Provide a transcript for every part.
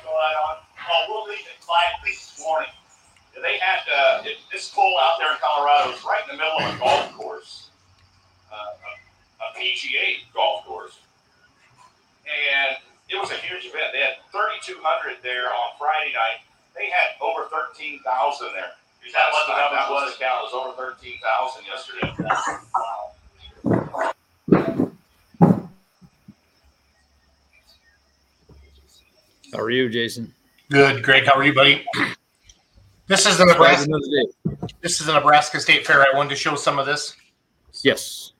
on. Oh, we'll leave at five this morning. They had uh, this pool out there in Colorado is right in the middle of a golf course, uh, a, a PGA golf course, and it was a huge event. They had 3,200 there on Friday night. They had over 13,000 there. Is that what the number was? Count it was over 13,000 yesterday. Wow. How are you, Jason? Good, Greg. How are you, buddy? This is the Nebraska. This is the Nebraska State Fair. I wanted to show some of this. Yes.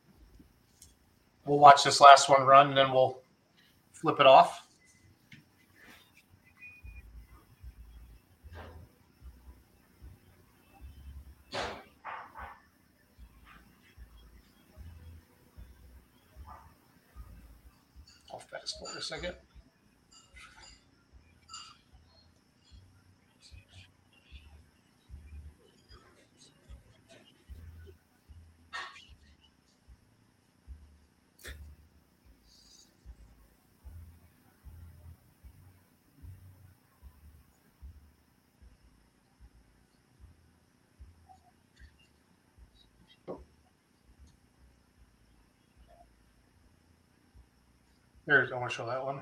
We'll watch this last one run, and then we'll flip it off. I'll fast forward a second. There's, I want to show that one.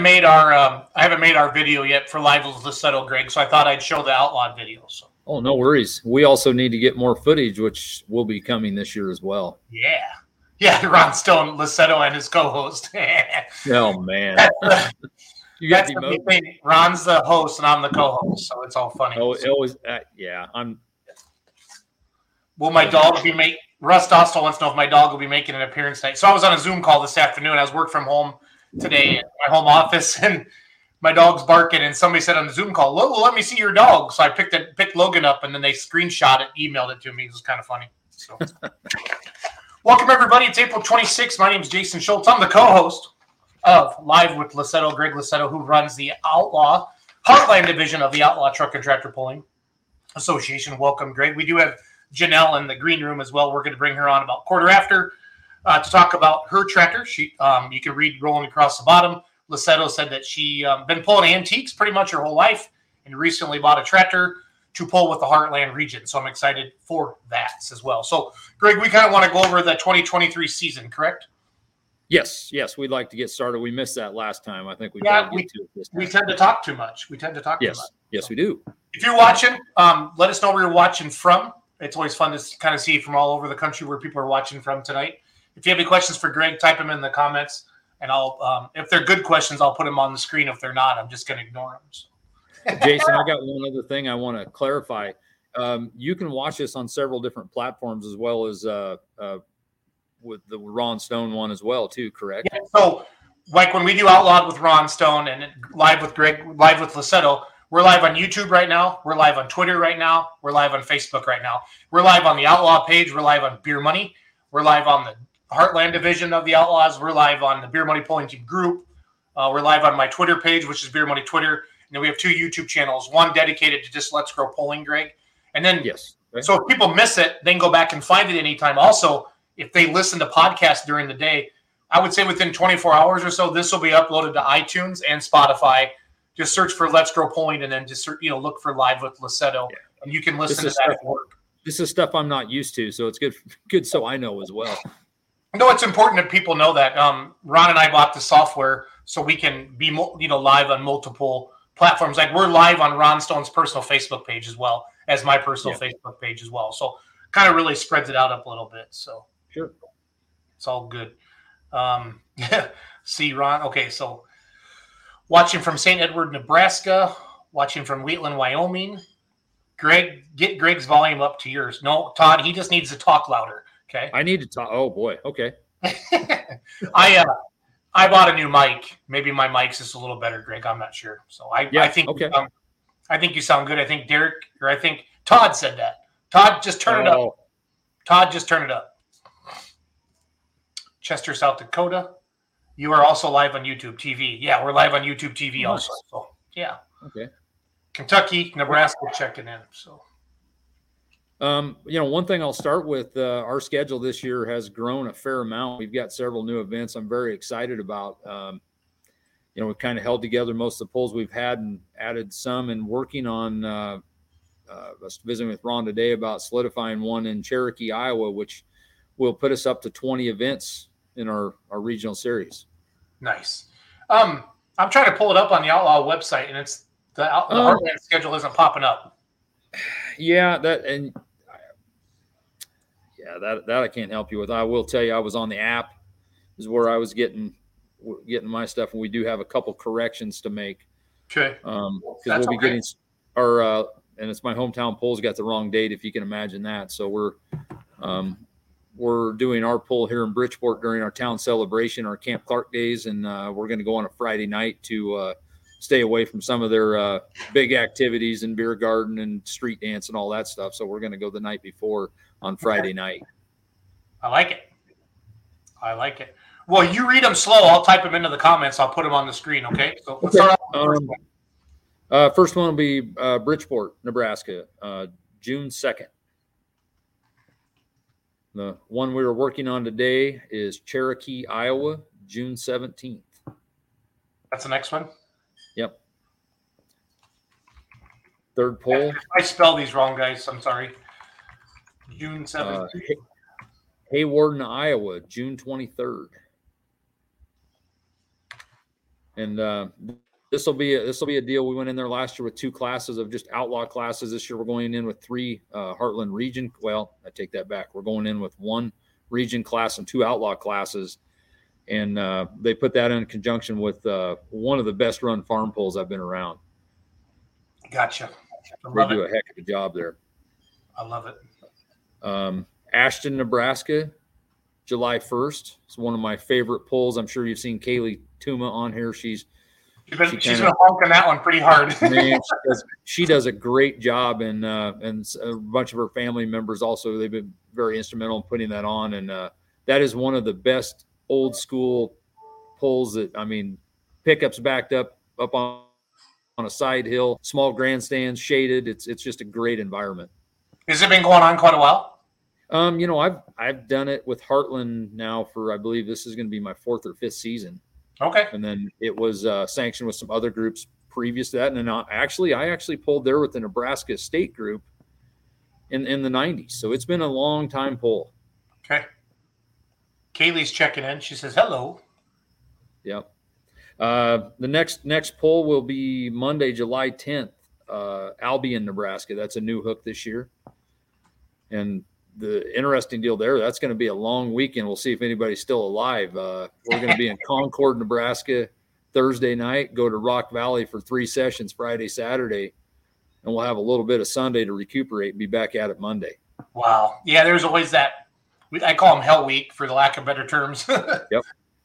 Haven't made our um, I haven't made our video yet for Live with Lussetto, Greg. So I thought I'd show the outlawed video. So Oh, no worries. We also need to get more footage, which will be coming this year as well. yeah, yeah. Ron Stone, Lussetto, and his co-host. Oh man, you got That's the the. Ron's the host and I'm the co-host, so it's all funny. Oh, it always. Uh, yeah, I'm. Will my dog be make Russ Dostal wants to know if my dog will be making an appearance tonight. So I was on a Zoom call this afternoon. I was work from home today at my home office, and my dog's barking. And somebody said on the Zoom call, "Well, let me see your dog." So I picked it, picked Logan up, and then they screenshot it, emailed it to me. It was kind of funny. So, welcome everybody. It's April 26th. My name is Jason Schultz. I'm the co-host of Live with Lussetto, Greg Lussetto, who runs the Outlaw Heartland division of the Outlaw Truck and Tractor Pulling Association. Welcome, Greg. We do have Janelle in the green room as well. We're going to bring her on about quarter after uh, to talk about her tractor. She, um, you can read rolling across the bottom. Lussetto said that she um, been pulling antiques pretty much her whole life, and recently bought a tractor to pull with the Heartland region. So I'm excited for that as well. So, Greg, we kind of want to go over the 2023 season, correct? Yes, yes, we'd like to get started. We missed that last time. I think we Yeah, we- We tend to talk too much. We tend to talk too Yes, much. yes, we do. If you're watching, um, let us know where you're watching from. It's always fun to kind of see from all over the country where people are watching from tonight. If you have any questions for Greg, type them in the comments, and I'll. Um, if they're good questions, I'll put them on the screen. If they're not, I'm just going to ignore them. So, Jason, I got one other thing I want to clarify. Um, you can watch this on several different platforms as well as uh, uh, with the Ron Stone one as well, too. Correct? Yeah, so, like when we do Outlawed with Ron Stone and live with Greg, live with Lussetto, we're live on YouTube right now. We're live on Twitter right now. We're live on Facebook right now. We're live on the Outlaw page. We're live on Beer Money. We're live on the Heartland division of the Outlaws. We're live on the Beer Money Pulling Team group. Uh, we're live on my Twitter page, which is Beer Money Twitter. And then we have two YouTube channels, one dedicated to just Let's Grow Pulling, Greg. And then, Yes. So if people miss it, they can go back and find it anytime. Also, if they listen to podcasts during the day, I would say within 24 hours or so, this will be uploaded to iTunes and Spotify. Just search for Let's Grow Pulling and then just search- you know look for Live with Lussetto, Yeah. and you can listen to that is at work. This is stuff I'm not used to, so it's good. Good, so I know as well. No, it's important that people know that. Um, Ron and I bought the software so we can be you know live on multiple platforms. Like we're live on Ron Stone's personal Facebook page as well as my personal Facebook page as well. So kind of really spreads it out up a little bit. So Sure. it's all good. Um, see Ron. Okay, so watching from St. Edward, Nebraska. Watching from Wheatland, Wyoming. Greg, get Greg's volume up to yours. No, Todd, he just needs to talk louder. Okay. I need to talk. Oh boy. Okay. I uh, I bought a new mic. Maybe my mic's just a little better, Greg. I'm not sure. So I, Yeah, I think okay. um, I think you sound good. I think Derek or I think Todd said that. Todd, just turn it up. Oh, Todd, just turn it up. Chester, South Dakota. You are also live on YouTube TV. Yeah, we're live on YouTube TV Nice. also. So yeah. Okay. Kentucky, Nebraska checking in. So Um, you know, one thing I'll start with, uh, our schedule this year has grown a fair amount. We've got several new events I'm very excited about. Um, you know, we've kind of held together most of the polls we've had and added some and working on, uh, uh, I was visiting with Ron today about solidifying one in Cherokee, Iowa, which will put us up to 20 events in our, our regional series. nice. Um, I'm trying to pull it up on the Outlaw website, and it's the, out- the. Heartland schedule isn't popping up. Yeah, that and yeah, that that I can't help you with. I will tell you, I was on the app, is where I was getting getting my stuff, and we do have a couple corrections to make. Okay. Um, because That's we'll be okay. getting our uh, and it's my hometown polls got the wrong date, if you can imagine that. So we're um, we're doing our poll here in Bridgeport during our town celebration, our Camp Clarke days, and uh, we're going to go on a Friday night to uh, stay away from some of their uh, big activities and beer garden and street dance and all that stuff. So we're going to go the night before on Friday night. I like it. I like it. Well, you read them slow. I'll type them into the comments. I'll put them on the screen. Okay. So let's start off first Um, one. uh, first one will be uh, Bridgeport, Nebraska, uh, June second. The one we were working on today is Cherokee, Iowa, June seventeenth. That's the next one. Yep. Third poll, I spell these wrong, guys. I'm sorry. June uh, seventh. Hay- Hawarden, Iowa, June twenty-third. And uh, this will be a, this will be a deal. We went in there last year with two classes of just outlaw classes. This year we're going in with three uh, Heartland region. Well, I take that back. We're going in with one region class and two outlaw classes, and uh, they put that in conjunction with uh, one of the best run farm pulls I've been around. gotcha. I They love do it. a heck of a job there. I love it. Um, Ashton, Nebraska, July 1st. It's one of my favorite pulls. I'm sure you've seen Kaylee Tuma on here. She's She's been, She she's kinda- been honking that one pretty hard. man, she, does, she does a great job, and uh, and a bunch of her family members also. They've been very instrumental in putting that on, and uh, that is one of the best old school poles That I mean, pickups backed up up on on a side hill, small grandstands, shaded. It's it's just a great environment. Has it been going on quite a while? Um, you know, I've I've done it with Heartland now for I believe this is going to be my fourth or fifth season, Okay. and then it was uh, sanctioned with some other groups previous to that. And then I, actually, I actually pulled there with the Nebraska State group in in the '90s. So it's been a long time pull. Okay. Kaylee's checking in. She says hello. Yep. Uh, the next next poll will be Monday, July 10th, uh, Albion, Nebraska. That's a new hook this year. And the interesting deal there, that's going to be a long weekend. We'll see if anybody's still alive. Uh, we're going to be in Concord, Nebraska, Thursday night, go to Rock Valley for three sessions Friday, Saturday, and we'll have a little bit of Sunday to recuperate and be back at it Monday. Wow. Yeah, there's always that. I call them Hell Week for the lack of better terms. Yep.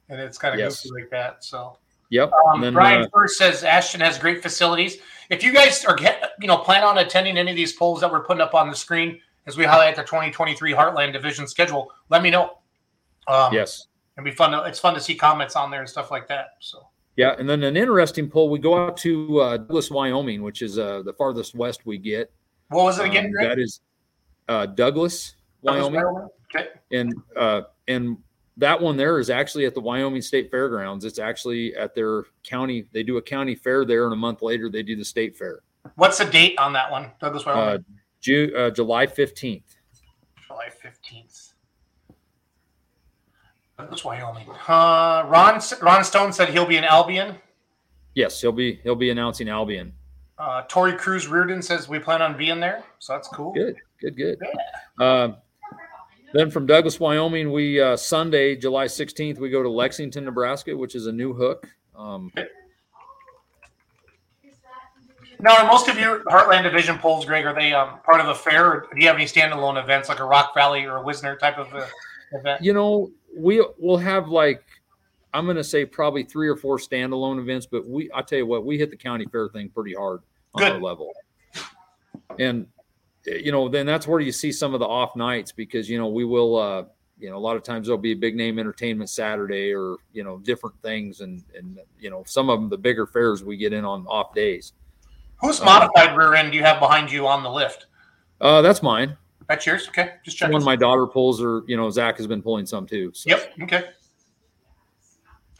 And it's kind of Yes. goofy like that. So Yep. um, And then, Brian uh, first says Ashton has great facilities. If you guys are get, you know plan on attending any of these polls that we're putting up on the screen as we highlight the 2023 Heartland Division schedule, let me know. Um, yes. it'd be fun. To, it's fun to see comments on there and stuff like that. So Yeah, and then an interesting poll. We go out to uh, Douglas, Wyoming, which is uh, the farthest west we get. what was it again? Um, that is uh, Douglas, Wyoming, Okay. and uh, and that one there is actually at the Wyoming State Fairgrounds. It's actually at their county. They do a county fair there, and a month later they do the state fair. What's the date on that one? Douglas Wyoming. Uh, Ju- uh, July fifteenth. July 15th. Douglas, Wyoming. Uh, Ron Ron Stone said he'll be in Albion. Yes, he'll be he'll be announcing Albion. Uh, Tori Cruz Reardon says we plan on being there, so that's cool. Good, good, good. Um, then from Douglas, Wyoming, we uh, Sunday, July 16th, we go to Lexington, Nebraska, which is a new hook. Um, Now, are most of your Heartland Division polls, Greg, are they um, part of a fair, or do you have any standalone events like a Rock Valley or a Wisner type of uh, event? you know, we will have like I'm going to say probably three or four standalone events, but we I tell you what, we hit the county fair thing pretty hard on Good. our level, and you know, then that's where you see some of the off nights because you know we will. uh you know, a lot of times there'll be a big name entertainment Saturday or, you know, different things. And, and, you know, some of them, the bigger fairs we get in on off days. Whose modified rear end do you have behind you on the lift? Uh, that's mine. That's yours? Okay. Just checking. one my daughter pulls or, you know, Zach has been pulling some too. So, Yep. Okay.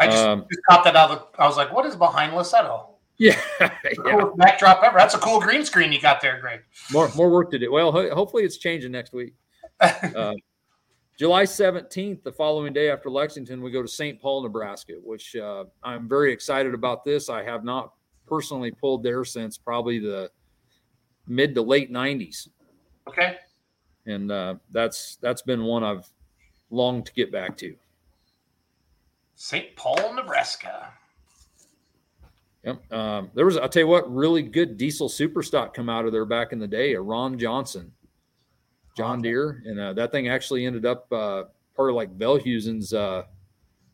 I just, Um, just caught that out of the, I was like, what is behind Lussetto? Yeah. Yeah. backdrop ever. That's a cool green screen you got there, Greg. More, more work to do. Well, ho- hopefully it's changing next week. Uh, July 17th, the following day after Lexington, we go to St. Paul, Nebraska, which uh, I'm very excited about this. I have not personally pulled there since probably the mid to late 90s. Okay. And uh, that's that's been one I've longed to get back to. St. Paul, Nebraska. Yep. Um, there was, I'll tell you what, really good diesel super stock come out of there back in the day. A Ron Johnson, John Deere, and uh, that thing actually ended up uh, part of like Velhusen's uh,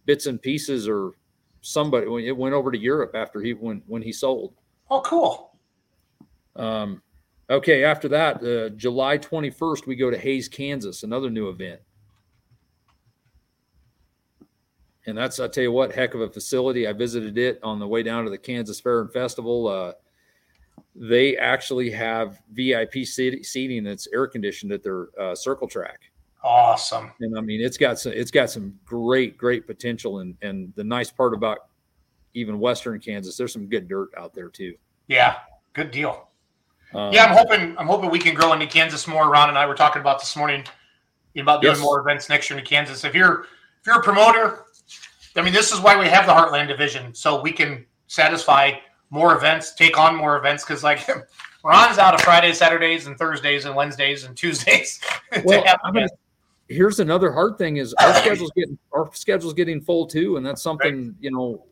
bits and pieces, or somebody. when It went over to Europe after he when when he sold. Oh, cool. Um, okay, after that, uh, July 21st, we go to Hays, Kansas, another new event. And that's, I tell you what, heck of a facility. I visited it on the way down to the Kansas Fair and Festival. Uh, they actually have VIP seating that's air conditioned at their uh, circle track. Awesome. And I mean, it's got some, it's got some great, great potential. And, and the nice part about even Western Kansas, there's some good dirt out there too. Yeah. Good deal. Um, Yeah, I'm hoping I'm hoping we can grow into Kansas more. Ron and I were talking about this morning about doing Yes. more events next year in Kansas. If you're if you're a promoter, I mean, this is why we have the Heartland Division, so we can satisfy more events, take on more events. Because like Ron's out of Fridays, Saturdays, and Thursdays, and Wednesdays, and Tuesdays. Well, have I'm gonna, here's another hard thing is our schedule's getting our schedule's getting full too, and that's something you know.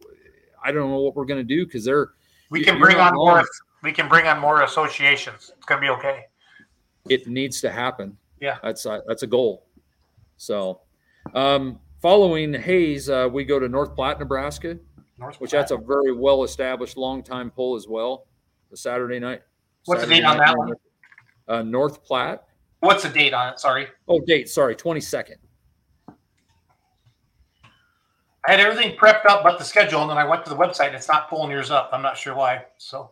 I don't know what we're gonna do because they're we can bring on more. We can bring on more associations. It's gonna be okay. it needs to happen. Yeah. that's uh, that's a goal. So, um, following Hays, uh, we go to North Platte, Nebraska, North which that's a very well established long time pull as well. The Saturday night. What's the date on that one? Uh, North Platte. What's the date on it? Sorry. Oh, date. Sorry, twenty second. I had everything prepped up but the schedule, and then I went to the website and it's not pulling yours up. I'm not sure why. So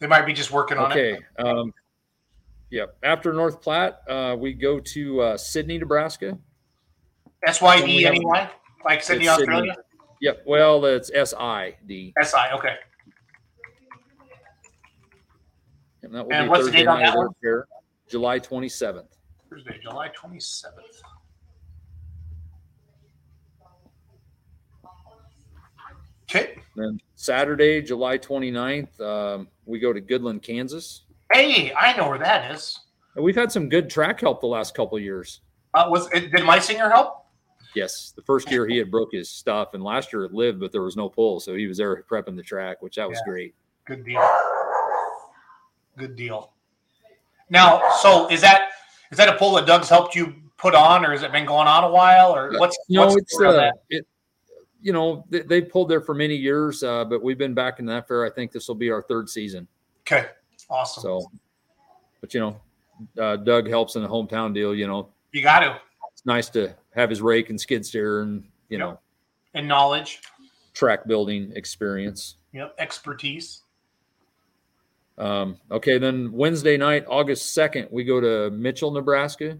they might be just working on it. Okay. Um, yep. After North Platte, uh, we go to uh, Sidney, Nebraska. S Y When we D have- anyway? Like Sydney, It's Sydney. Australia? Yep. Well, it's S I D. S I, okay. And that will And be what's the Thursday date on night that at one? Fair, July 27th. Thursday, July 27th. Okay. Then Saturday, July 29th, um, we go to Goodland, Kansas. Hey, I know where that is. And we've had some good track help the last couple of years. Uh, was it, did my singer help? Yes, the first year he had broke his stuff, and last year it lived, but there was no pull, so he was there prepping the track, which that was Yeah. great. Good deal. Good deal. Now, so is that is that a pull that Doug's helped you put on, or has it been going on a while, or what's No, what's it's uh, it. You know, they, they pulled there for many years, uh, but we've been back in that fair. I think this will be our third season. Okay, awesome. So, but you know, uh, Doug helps in the hometown deal. You know, you got to nice to have his rake and skid steer and you Yep. know and knowledge. track building experience. Yep, expertise. Um, okay, then Wednesday night, August 2nd, we go to Mitchell, Nebraska.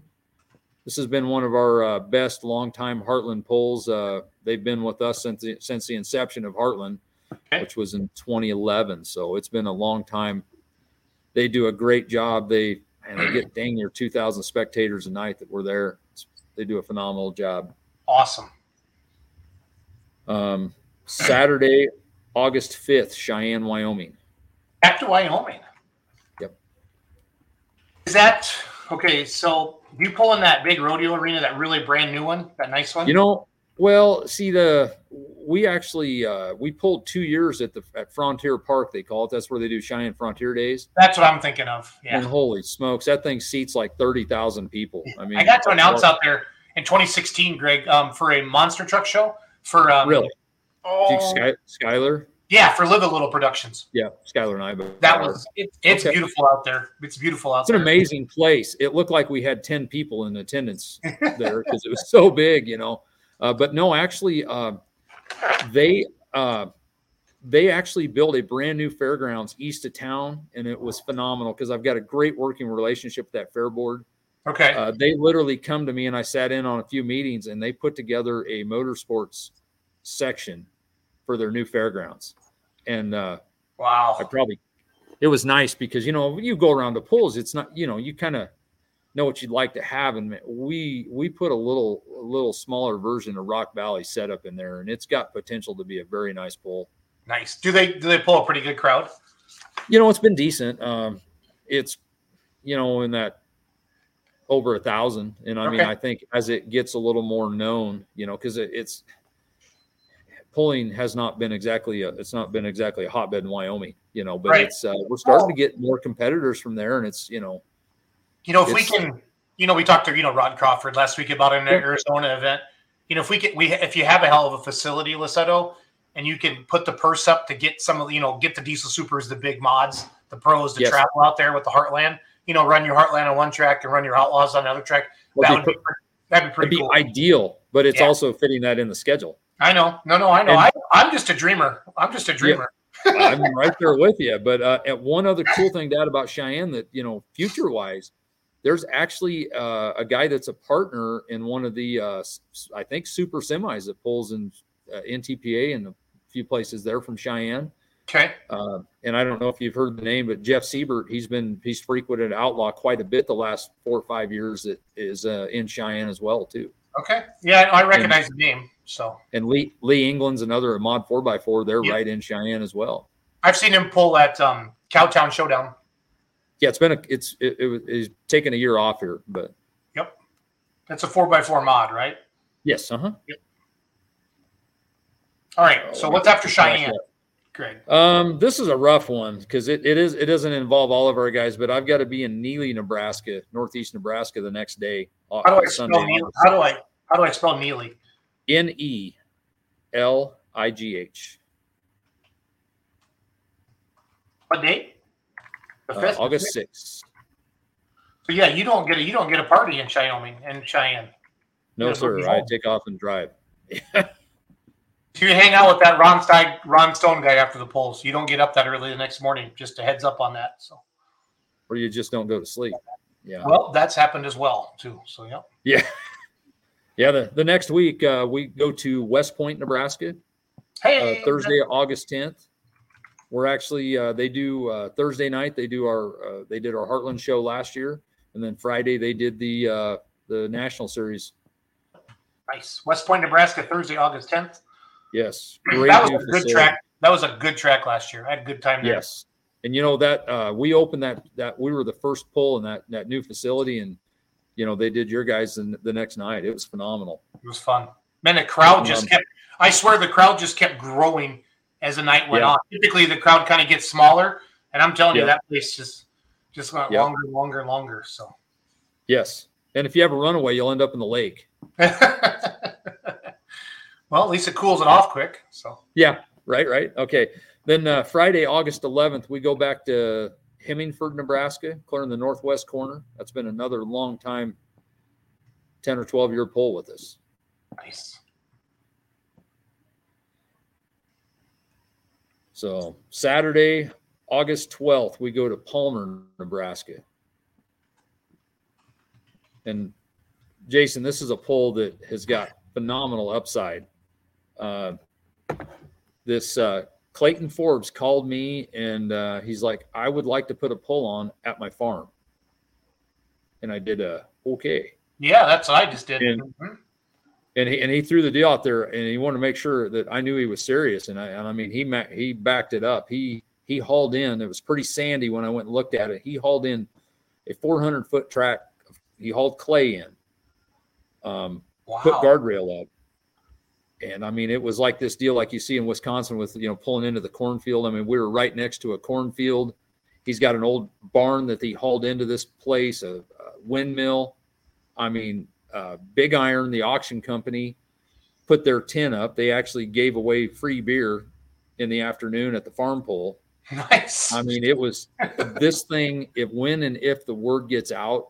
This has been one of our uh, best longtime Heartland polls. Uh, they've been with us since the, since the inception of Heartland, Okay. which was in 2011. So it's been a long time. They do a great job. They and they get dang near 2,000 spectators a night that were there. They do a phenomenal job. Awesome. Um, Saturday, August 5th, Cheyenne, Wyoming. Back to Wyoming. Yep. Is that okay? So you pull in that big rodeo arena, that really brand new one, that nice one? You know, well, see the we actually uh, we pulled two years at the at Frontier Park. They call it. That's where they do Cheyenne Frontier Days. That's what I'm thinking of. And holy smokes, that thing seats like thirty thousand people. I mean, I got to announce out there in 2016, Greg, um, for a monster truck show for um, Really, Oh, Sky, Skyler. yeah, for Live a Little Productions. Yeah, Skyler and I. But That was it, it's Okay. beautiful out there. It's beautiful out It's an amazing place. It looked like we had ten people in attendance there because it was so big, you know. Uh, but no, actually, uh, they uh, they actually built a brand new fairgrounds east of town, and it was phenomenal because I've got a great working relationship with that fair board. Okay. Uh, they literally come to me, and I sat in on a few meetings, and they put together a motorsports section for their new fairgrounds, and uh, I probably it was nice because you know you go around the pools it's not you know you kind of know what you'd like to have and we we put a little a little smaller version of rock valley setup in there and it's got potential to be a very nice pool Nice. Do they do they pull a pretty good crowd? you know it's been decent um it's you know in that over a thousand and i mean i think as it gets a little more known you know because it, it's pulling has not been exactly a, it's not been exactly a hotbed in wyoming you know but Right. it's uh, we're starting to get more competitors from there and it's you know You know, if we can, you know, we talked to you know Rod Crawford last week about an Yeah. Arizona event. You know, if we can, we if you have a hell of a facility, Lussetto, and you can put the purse up to get some of the, you know, get the diesel supers, the big mods, the pros to Yes. travel out there with the Heartland. You know, run your Heartland on one track and run your Outlaws on another track. Well, that would be be that'd be It'd pretty be cool. ideal, but it's Yeah. also fitting that in the schedule. I know, no, no, I know. And- I, I'm just a dreamer. I'm just a dreamer. I'm right there with you. But uh, one other cool thing to add about Cheyenne that you know, future wise, there's actually uh, a guy that's a partner in one of the uh, I think super semis that pulls in uh, NTPA and a few places there from Cheyenne. Okay, Uh, and I don't know if you've heard the name, but Jeff Siebert, he's been he's frequented Outlaw quite a bit the last four or five years. That is uh, in Cheyenne as well too. okay, yeah, I recognize the name. So And Lee Lee England's another mod four x four. They're Yeah. right in Cheyenne as well. I've seen him pull at um, Cowtown Showdown. Yeah, it's been a it's it, it was it's taken a year off here, but yep, That's a four by four mod, right? yes, uh huh. Yep. All right. So what's after Cheyenne, Greg? Um, this is a rough one because it, it is it doesn't involve all of our guys, but I've got to be in Neligh, Nebraska, northeast Nebraska, the next day. uh, How do I Sunday, spell Neligh? How do I how do I spell Neligh? N E L I G H. What date? Uh. August sixth. So yeah, you don't get a you don't get a party in Wyoming and Cheyenne. No, sir. I take off and drive. So you hang out with that Ron Stein, Ron Stone guy after the polls. You don't get up that early the next morning. Just a heads up on that. So or you just don't go to sleep. Yeah. well, that's happened as well too. So yeah. Yeah. Yeah. The, the next week, uh, we go to West Point, Nebraska, uh, Thursday, August 10th. We're actually, uh, they do uh, Thursday night, they do our, uh, they did our Heartland show last year. And then Friday, they did the, uh, the national series. Nice. West Point, Nebraska, Thursday, August tenth. Yes. That was a good facility. track. That was a good track last year. I had a good time there. Yes. And you know that uh, we opened that that we were the first pull in that that new facility and you know they did your guys the, the next night. It was phenomenal. It was fun. Man, the crowd just kept. I swear, the crowd just kept growing as the night went Yeah. on. Typically, the crowd kind of gets smaller, and I'm telling you, that place just just went Yeah. longer and longer and longer. So, Yes, and if you have a runaway, you'll end up in the lake. well, at least it cools it off quick. So, Yeah, right, right. Okay. Then uh, Friday, August 11th, we go back to Hemingford, Nebraska, clear in the northwest corner. That's been another long time, 10 or 12 year pull with us. nice. So Saturday, August 12th, we go to Palmer, Nebraska. And Jason, this is a poll that has got phenomenal upside. Uh, this uh, Clayton Forbes called me and uh, he's like, I would like to put a poll on at my farm. And I did a okay. Yeah, that's what I just did. And- Mhm. And he and he threw the deal out there, and he wanted to make sure that I knew he was serious. And I and I mean he he backed it up. He he hauled in. It was pretty sandy when I went and looked at it. He hauled in a 400 foot track. He hauled clay in, um, Wow. put guardrail up, and I mean it was like this deal like you see in Wisconsin with you know pulling into the cornfield. I mean we were right next to a cornfield. He's got an old barn that he hauled into this place, a, a windmill. I mean, uh, Big Iron, the auction company, put their tin up. They actually gave away free beer in the afternoon at the farm pole. nice. I mean, it was this thing. If when and if the word gets out,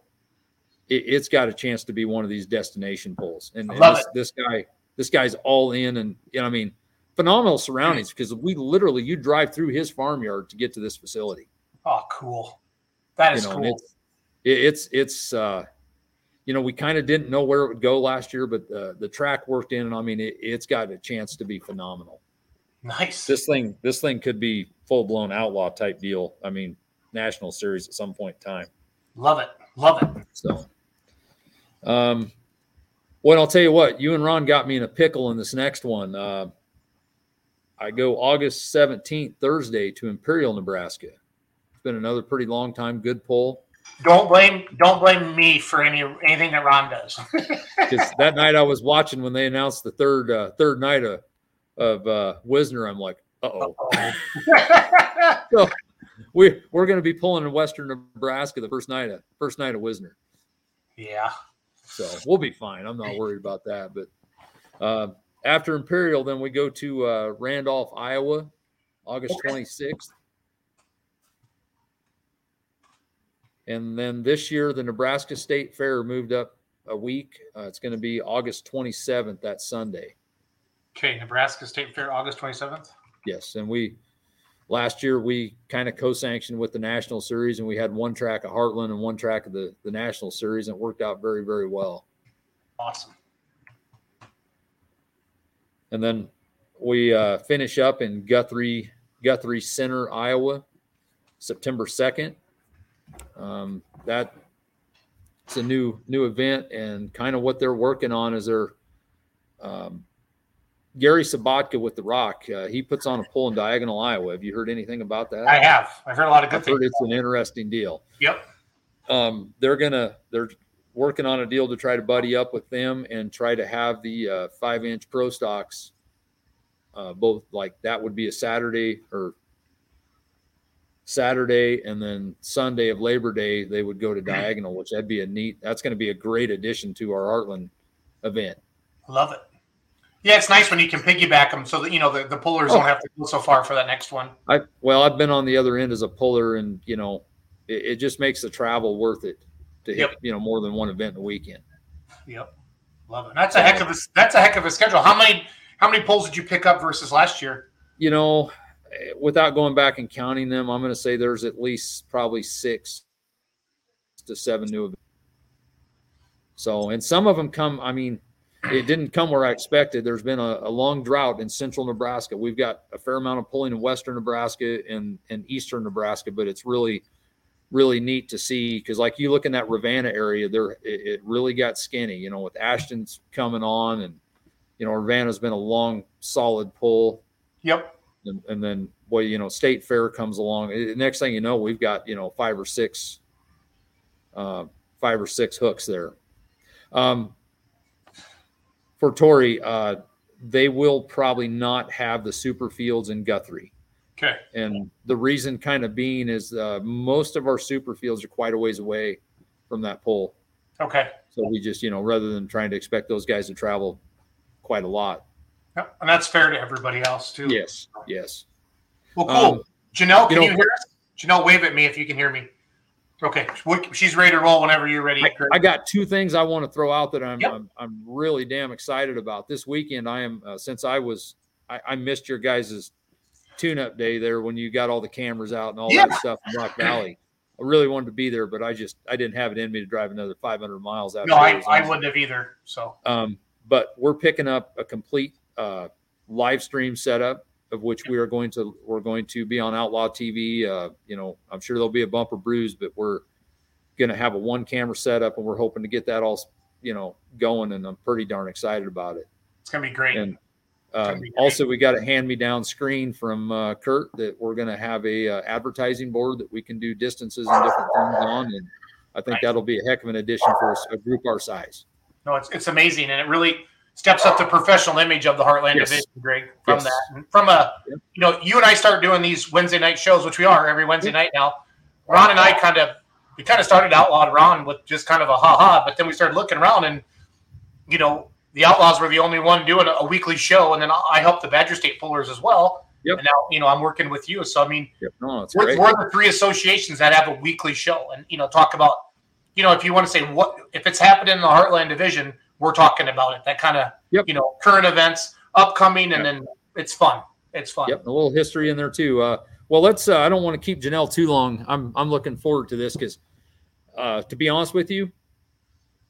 it, it's got a chance to be one of these destination polls. And, and this, this guy, this guy's all in, and you know, I mean, phenomenal surroundings because we literally you drive through his farmyard to get to this facility. oh, cool. That is You know, cool. it's it, it's it's uh, you know, we kind of didn't know where it would go last year, but uh, the track worked in, and I mean, it, it's got a chance to be phenomenal. Nice. This thing, this thing could be full blown outlaw type deal. I mean, national series at some point in time. Love it. Love it. So, um, well, I'll tell you what, you and Ron got me in a pickle in this next one. Uh, I go August 17th, Thursday to Imperial, Nebraska. It's been another pretty long time, good pull. Don't blame don't blame me for any anything that Ron does. Because that night I was watching when they announced the third uh, third night of of uh, Wisner. I'm like, uh oh, we we're going to be pulling in Western Nebraska the first night of first night of Wisner. yeah. So we'll be fine. I'm not worried about that. But uh, after Imperial, then we go to uh, Randolph, Iowa, August Okay. 26th. And then this year, the Nebraska State Fair moved up a week. Uh, it's going to be August 27th, that Sunday. Okay, Nebraska State Fair, August 27th. Yes. And we, last year, we kind of co sanctioned with the National Series, and we had one track of Heartland and one track of the, the National Series, and it worked out very, very well. Awesome. And then we uh, finish up in Guthrie, Guthrie Center, Iowa, September 2nd. Um, that it's a new new event, and kind of what they're working on is they're um, Gary Sabatka with the Rock. Uh, he puts on a pull in Diagonal, Iowa. Have you heard anything about that? I have. I've heard a lot of good I've heard things. it's an interesting deal. Yep. Um, they're gonna they're working on a deal to try to buddy up with them and try to have the uh, five inch pro stocks. Uh, both like that would be a Saturday or Saturday and then Sunday of Labor Day they would go to mm-hmm. Diagonal, which that'd be a neat. That's going to be a great addition to our Heartland event. Love it. Yeah, it's nice when you can piggyback them so that you know the, the pullers don't oh. have to go so far for that next one. I well, I've been on the other end as a puller, and you know, it, it just makes the travel worth it to hit Yep. you know more than one event in a weekend. Yep. Love it. That's a heck of a that's a heck of a schedule. How many how many pulls did you pick up versus last year? you know, without going back and counting them, I'm going to say there's at least probably six to seven new events. So, and some of them come, I mean, it didn't come where I expected. There's been a, a long drought in central Nebraska. We've got a fair amount of pulling in western Nebraska and, and eastern Nebraska, but it's really, really neat to see because, like, you look in that Ravenna area, there it, it really got skinny, you know, with Ashton's coming on and, you know, Ravenna's been a long, solid pull Yep. And, and then boy, you know, state fair comes along. Eh, Next thing you know, we've got you know five or six uh, five or six hooks there. Um, for Tori, uh, they will probably not have the super fields in Guthrie. Okay. And the reason kind of being is uh, most of our super fields are quite a ways away from that pole. Okay. So we just, you know, rather than trying to expect those guys to travel quite a lot. Yep. And that's fair to everybody else too. Yes. Yes. Well, cool. Um, Janelle, can you you, hear us? Janelle, wave at me if you can hear me. Okay. She's ready to roll whenever you're ready. I, I got two things I want to throw out that I'm, Yep. I'm, I'm really damn excited about this weekend. I am, uh, since I was, I, I missed your guys' tune up day there when you got all the cameras out and all Yeah. that stuff in Rock Valley. I really wanted to be there, but I just, I didn't have it in me to drive another 500 miles out. no, I, I wouldn't have either. So Um, but we're picking up a complete uh, live stream setup of which we are going to we're going to be on Outlaw TV. Uh, you know, I'm sure there'll be a bumper bruise, but we're going to have a one camera setup, and we're hoping to get that all you know going. And I'm pretty darn excited about it. it's gonna be great. And um, be great. also, we got a hand me down screen from uh, Kurt that we're going to have a uh, advertising board that we can do distances and different things on, and I think Nice. that'll be a heck of an addition for us- a group our size. No, it's it's amazing, and it really steps up the professional image of the Heartland Yes. Division, Greg. From Yes. that, and from a you know, you and I start doing these Wednesday night shows, which we are every Wednesday night now. Ron and I kind of we kind of started outlawed Ron with just kind of a ha ha, but then we started looking around, and you know, the Outlaws were the only one doing a, weekly show, and then I helped the Badger State Pullers as well. Yep. And now you know I'm working with you, so I mean, Yep. No, we're, we're the three associations that have a weekly show and you know talk about you know if you want to say what if it's happening in the heartland division we're talking about it that kind of Yep. you know current events upcoming and then it's fun it's fun Yep, a little history in there too. Uh, well, let's. Uh, I don't want to keep Janelle too long. I'm I'm looking forward to this because, uh, to be honest with you,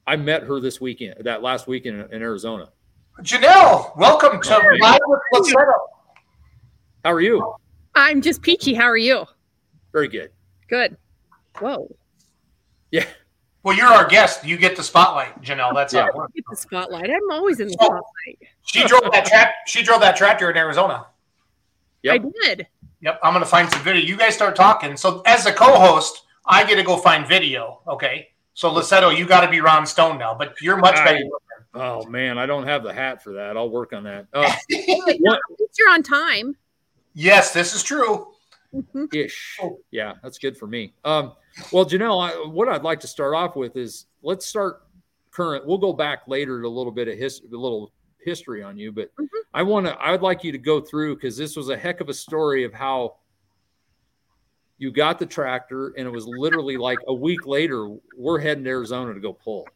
I met her this weekend, that last weekend in, in Arizona. janelle welcome to Okay. live with Lussetto. How are you? I'm just peachy. How are you? Very good. Good. Whoa. Yeah. Well you're our guest you get the spotlight janelle that's how it works. Get the spotlight. I'm always in the Oh. spotlight. she drove that track she drove that tractor in arizona Yep. I did. Yep, I'm gonna find some video. You guys start talking. So as a co-host, I get to go find video. Okay. So Lussetto, you got to be Ron Stone now, but you're much I- better. Oh man, I don't have the hat for that. I'll work on that. Uh, At least you're on time. yes, this is true. Mhm. ish? Yeah, that's good for me. Um, well, Janelle, I, what I'd like to start off with is let's start current. We'll go back later to a little bit of history, a little history on you, but Mhm. I want to. I would like you to go through because this was a heck of a story of how you got the tractor, and it was literally like a week later we're heading to Arizona to go pull.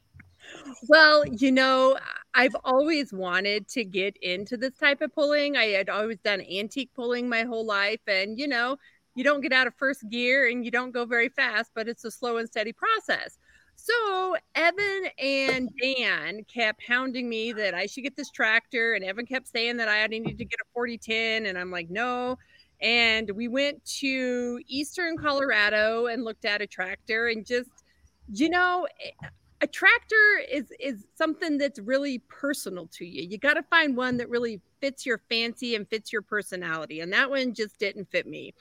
Well, you know, I've always wanted to get into this type of pulling. I had always done antique pulling my whole life. And, you know, you don't get out of first gear and you don't go very fast, but it's a slow and steady process. So Evan and Dan kept hounding me that I should get this tractor, and Evan kept saying that I needed to get a 4010, and I'm like, no. And we went to Eastern Colorado and looked at a tractor, and just, you know, eh, a tractor is is something that's really personal to you. You got to find one that really fits your fancy and fits your personality, and that one just didn't fit me.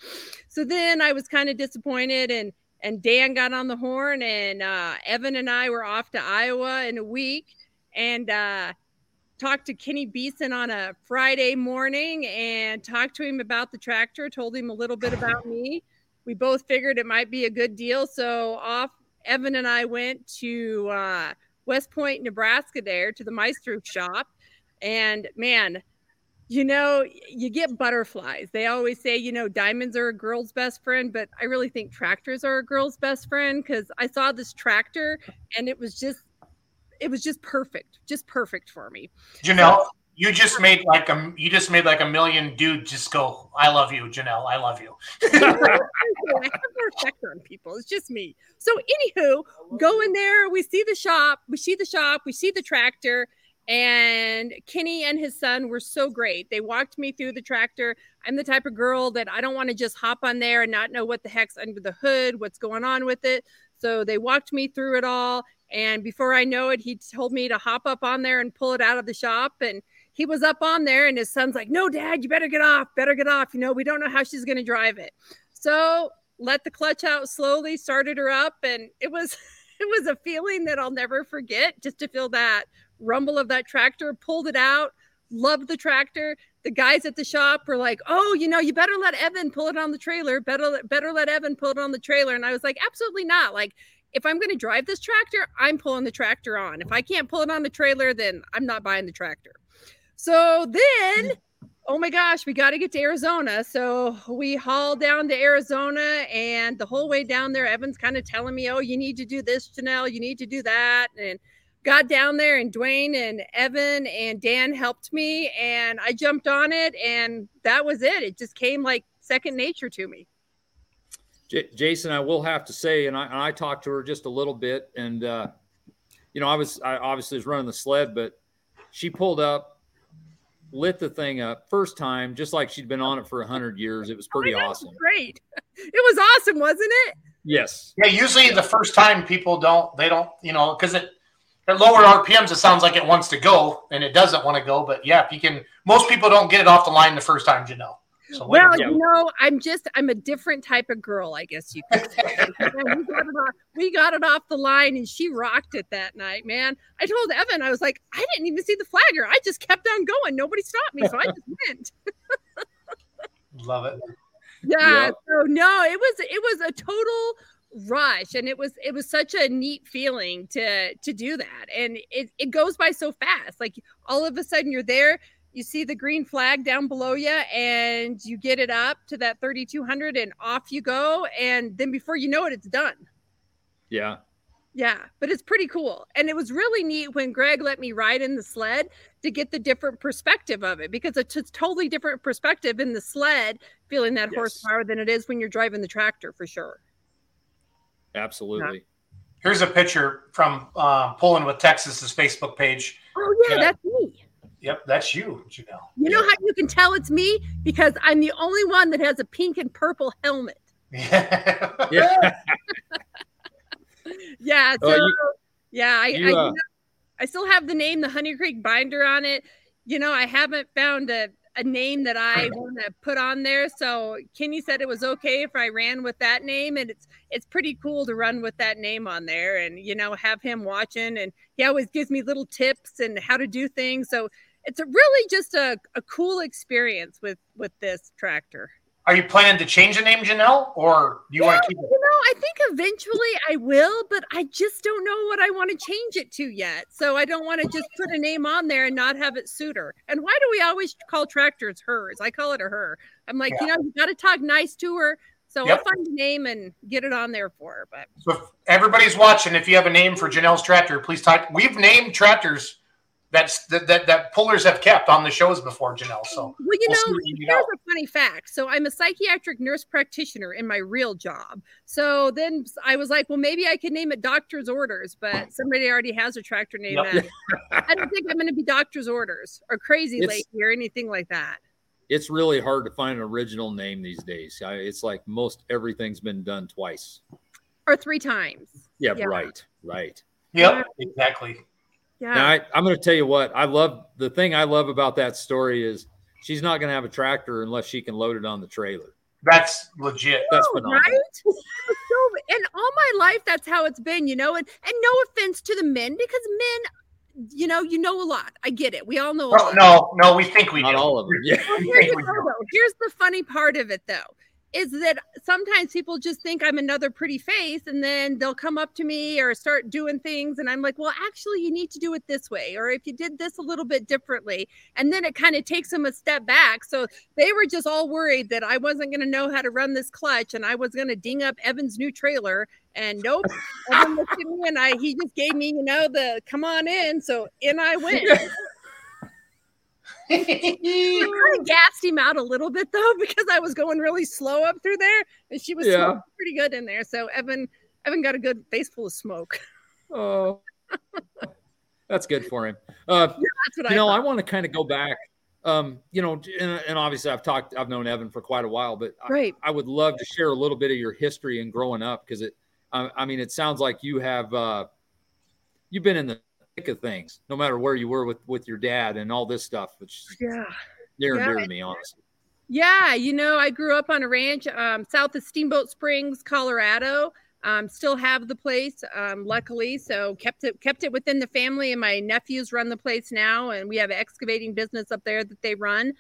So then I was kind of disappointed, and and Dan got on the horn, and uh, Evan and I were off to Iowa in a week, and uh, talked to Kenny Beeson on a Friday morning, and talked to him about the tractor. Told him a little bit about me. We both figured it might be a good deal, so off Evan and I went to uh, West Point, Nebraska, there to the Maestro shop. And man, you know, you get butterflies. They always say, you know, diamonds are a girl's best friend, but I really think tractors are a girl's best friend because I saw this tractor and it was just, it was just perfect, just perfect for me. Janelle, you just made like a you just made like a million dude just go, I love you, Janelle. I love you. I have no effect on people. It's just me. So, anywho, go in there. We see the shop. We see the shop. We see the tractor. And Kenny and his son were so great. They walked me through the tractor. I'm the type of girl that I don't want to just hop on there and not know what the heck's under the hood, what's going on with it. So they walked me through it all. And before I know it, he told me to hop up on there and pull it out of the shop. And he was up on there, and his son's like, No, dad, you better get off, better get off. You know, we don't know how she's going to drive it. So let the clutch out slowly, started her up, and it was it was a feeling that I'll never forget. Just to feel that rumble of that tractor, pulled it out, loved the tractor. The guys at the shop were like, "Oh, you know, you better let Evan pull it on the trailer. Better, better let Evan pull it on the trailer." And I was like, "Absolutely not! Like, if I'm going to drive this tractor, I'm pulling the tractor on. If I can't pull it on the trailer, then I'm not buying the tractor." So then oh my gosh, we got to get to Arizona. So we haul down to Arizona, and the whole way down there, Evan's kind of telling me, oh, you need to do this, Janelle, you need to do that. And got down there, and Dwayne and Evan and Dan helped me, and I jumped on it, and that was it. It just came like second nature to me. J- Jason, I will have to say, and I, and I talked to her just a little bit, and uh, you know, I was I obviously was running the sled, but she pulled up lit the thing up first time, just like she'd been on it for a hundred years. It was pretty awesome. Great. It was awesome, wasn't it? Yes. Yeah. Usually the first time people don't, they don't, you know, because it at lower RPMs, it sounds like it wants to go and it doesn't want to go. But yeah, if you can, most people don't get it off the line the first time, you know. So well, you know, I'm just I'm a different type of girl, I guess you could say. we, got off, we, got it off, the line and she rocked it that night, man. I told Evan, I was like, I didn't even see the flagger. I just kept on going. Nobody stopped me, so I just went. Love it. Yeah. Yep. So no, it was it was a total rush and it was it was such a neat feeling to to do that and it, it goes by so fast like all of a sudden you're there you see the green flag down below you and you get it up to that 3200 and off you go and then before you know it it's done yeah yeah but it's pretty cool and it was really neat when greg let me ride in the sled to get the different perspective of it because it's a totally different perspective in the sled feeling that yes. horsepower than it is when you're driving the tractor for sure absolutely yeah. here's a picture from uh, pulling with texas's facebook page oh yeah, yeah. that's me Yep, that's you, Janelle. You know how you can tell it's me because I'm the only one that has a pink and purple helmet. Yeah. yeah. yeah. So, you, yeah, I, you, uh, I, I still have the name, the Honey Creek binder on it. You know, I haven't found a, a name that I want to put on there. So Kenny said it was okay if I ran with that name, and it's it's pretty cool to run with that name on there, and you know have him watching, and he always gives me little tips and how to do things. So it's a really just a, a cool experience with with this tractor. Are you planning to change the name, Janelle, or do you yeah, want to keep it? You know, I think eventually I will, but I just don't know what I want to change it to yet. So I don't want to just put a name on there and not have it suit her. And why do we always call tractors hers? I call it a her. I'm like, yeah. you know, you got to talk nice to her. So yep. I'll find a name and get it on there for her. But so if everybody's watching, if you have a name for Janelle's tractor, please type. We've named tractors that's that, that that pullers have kept on the shows before, Janelle. So well, you we'll know, here's a funny fact. So I'm a psychiatric nurse practitioner in my real job. So then I was like, well, maybe I could name it doctor's orders, but somebody already has a tractor name. Yep. I don't think I'm going to be doctor's orders or crazy it's, lady or anything like that. It's really hard to find an original name these days. It's like most everything's been done twice or three times. Yeah, yeah. right, right. Yep, exactly. Yeah. Now, I, I'm going to tell you what I love. The thing I love about that story is she's not going to have a tractor unless she can load it on the trailer. That's legit. That's phenomenal. Right? so, and all my life, that's how it's been, you know. And and no offense to the men, because men, you know, you know a lot. I get it. We all know. Oh, no, no, we think we Not do. all of them. Yeah. Well, here's, here's the funny part of it, though is that sometimes people just think I'm another pretty face and then they'll come up to me or start doing things and I'm like, well, actually you need to do it this way or if you did this a little bit differently and then it kind of takes them a step back. So they were just all worried that I wasn't going to know how to run this clutch and I was going to ding up Evan's new trailer and nope. Evan looked at me and I he just gave me, you know, the come on in. So in I went. I kind of gassed him out a little bit though because I was going really slow up through there, and she was yeah. pretty good in there. So Evan, Evan got a good face full of smoke. Oh, that's good for him. Uh, yeah, that's what you I know. Thought. I want to kind of go back. Um, you know, and, and, obviously I've talked, I've known Evan for quite a while, but right. I, I would love to share a little bit of your history and growing up because it, I, I mean, it sounds like you have, uh, you've been in the of things, no matter where you were with with your dad and all this stuff, which yeah, near and dear to me, honestly. Yeah, you know, I grew up on a ranch um, south of Steamboat Springs, Colorado. Um, still have the place, um, luckily, so kept it kept it within the family. And my nephews run the place now, and we have an excavating business up there that they run.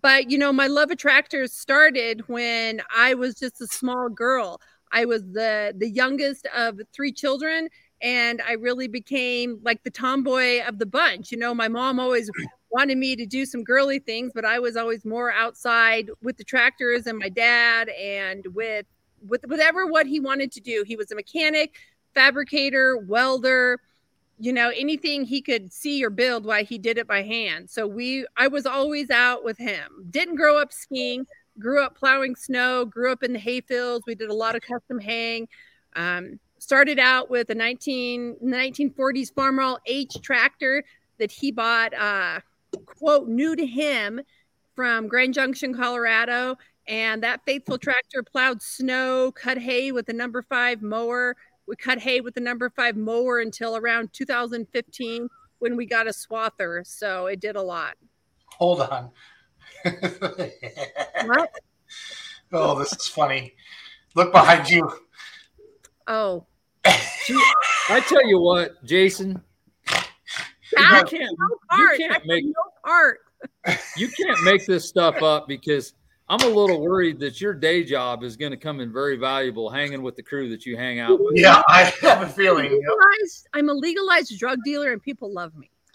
But you know, my love of tractors started when I was just a small girl. I was the the youngest of three children, and I really became like the tomboy of the bunch. You know, my mom always wanted me to do some girly things, but I was always more outside with the tractors and my dad and with with whatever what he wanted to do. He was a mechanic, fabricator, welder, you know, anything he could see or build while he did it by hand. So we I was always out with him. Didn't grow up skiing, grew up plowing snow, grew up in the hayfields. We did a lot of custom haying. Um, started out with a 19 1940s Farmall H tractor that he bought uh quote new to him from Grand Junction, Colorado and that faithful tractor plowed snow, cut hay with a number five mower. We cut hay with the number five mower until around 2015 when we got a swather. So it did a lot. Hold on. what? Oh, this is funny. Look behind you. Oh. I tell you what, Jason, you can't, you can't make no part. you can't make this stuff up because I'm a little worried that your day job is going to come in very valuable hanging with the crew that you hang out with. Yeah, I have a feeling. I'm, legalized, I'm a legalized drug dealer and people love me.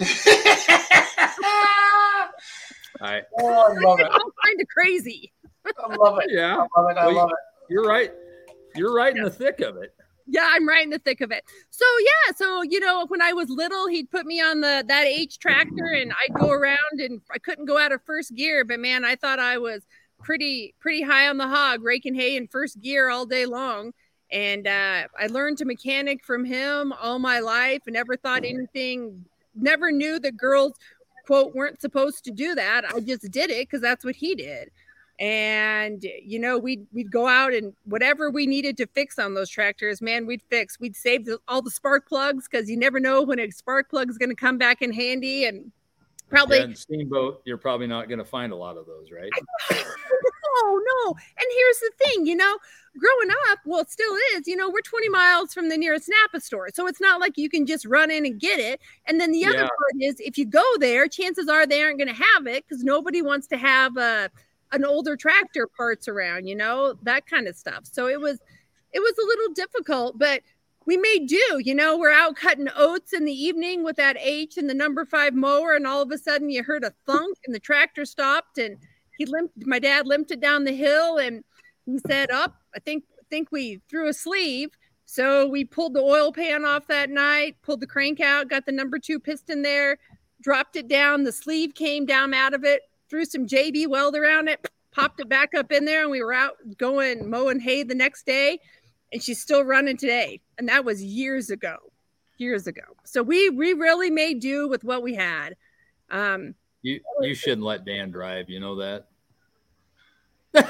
I, oh, I love it. I'm kind of crazy. I love it. Yeah. I love it. I Well, love it. You're right. You're right in the thick of it. Yeah, I'm right in the thick of it. So yeah, so you know, when I was little, he'd put me on the that H tractor and I'd go around and I couldn't go out of first gear, but man, I thought I was pretty pretty high on the hog, raking hay in first gear all day long. And uh, I learned to mechanic from him all my life and never thought anything, never knew the girls, quote, weren't supposed to do that. I just did it because that's what he did. And, you know, we'd, we'd go out and whatever we needed to fix on those tractors, man, we'd fix. We'd save the, all the spark plugs because you never know when a spark plug is going to come back in handy. And probably Yeah, and steamboat, you're probably not going to find a lot of those, right? no, oh, no. And here's the thing, you know, growing up, well, it still is, you know, we're 20 miles from the nearest Napa store. So it's not like you can just run in and get it. And then the other Yeah. part is if you go there, chances are they aren't going to have it because nobody wants to have a, an older tractor parts around, you know, that kind of stuff. So it was, it was a little difficult, but we made do, you know, we're out cutting oats in the evening with that H and the number five mower. And all of a sudden you heard a thunk and the tractor stopped and he limped my dad limped it down the hill and he said up i think think we threw a sleeve so we pulled the oil pan off that night pulled the crank out got the number two piston there dropped it down the sleeve came down out of it threw some jb weld around it popped it back up in there and we were out going mowing hay the next day and she's still running today and that was years ago years ago so we we really made do with what we had um You you shouldn't let Dan drive. You know that.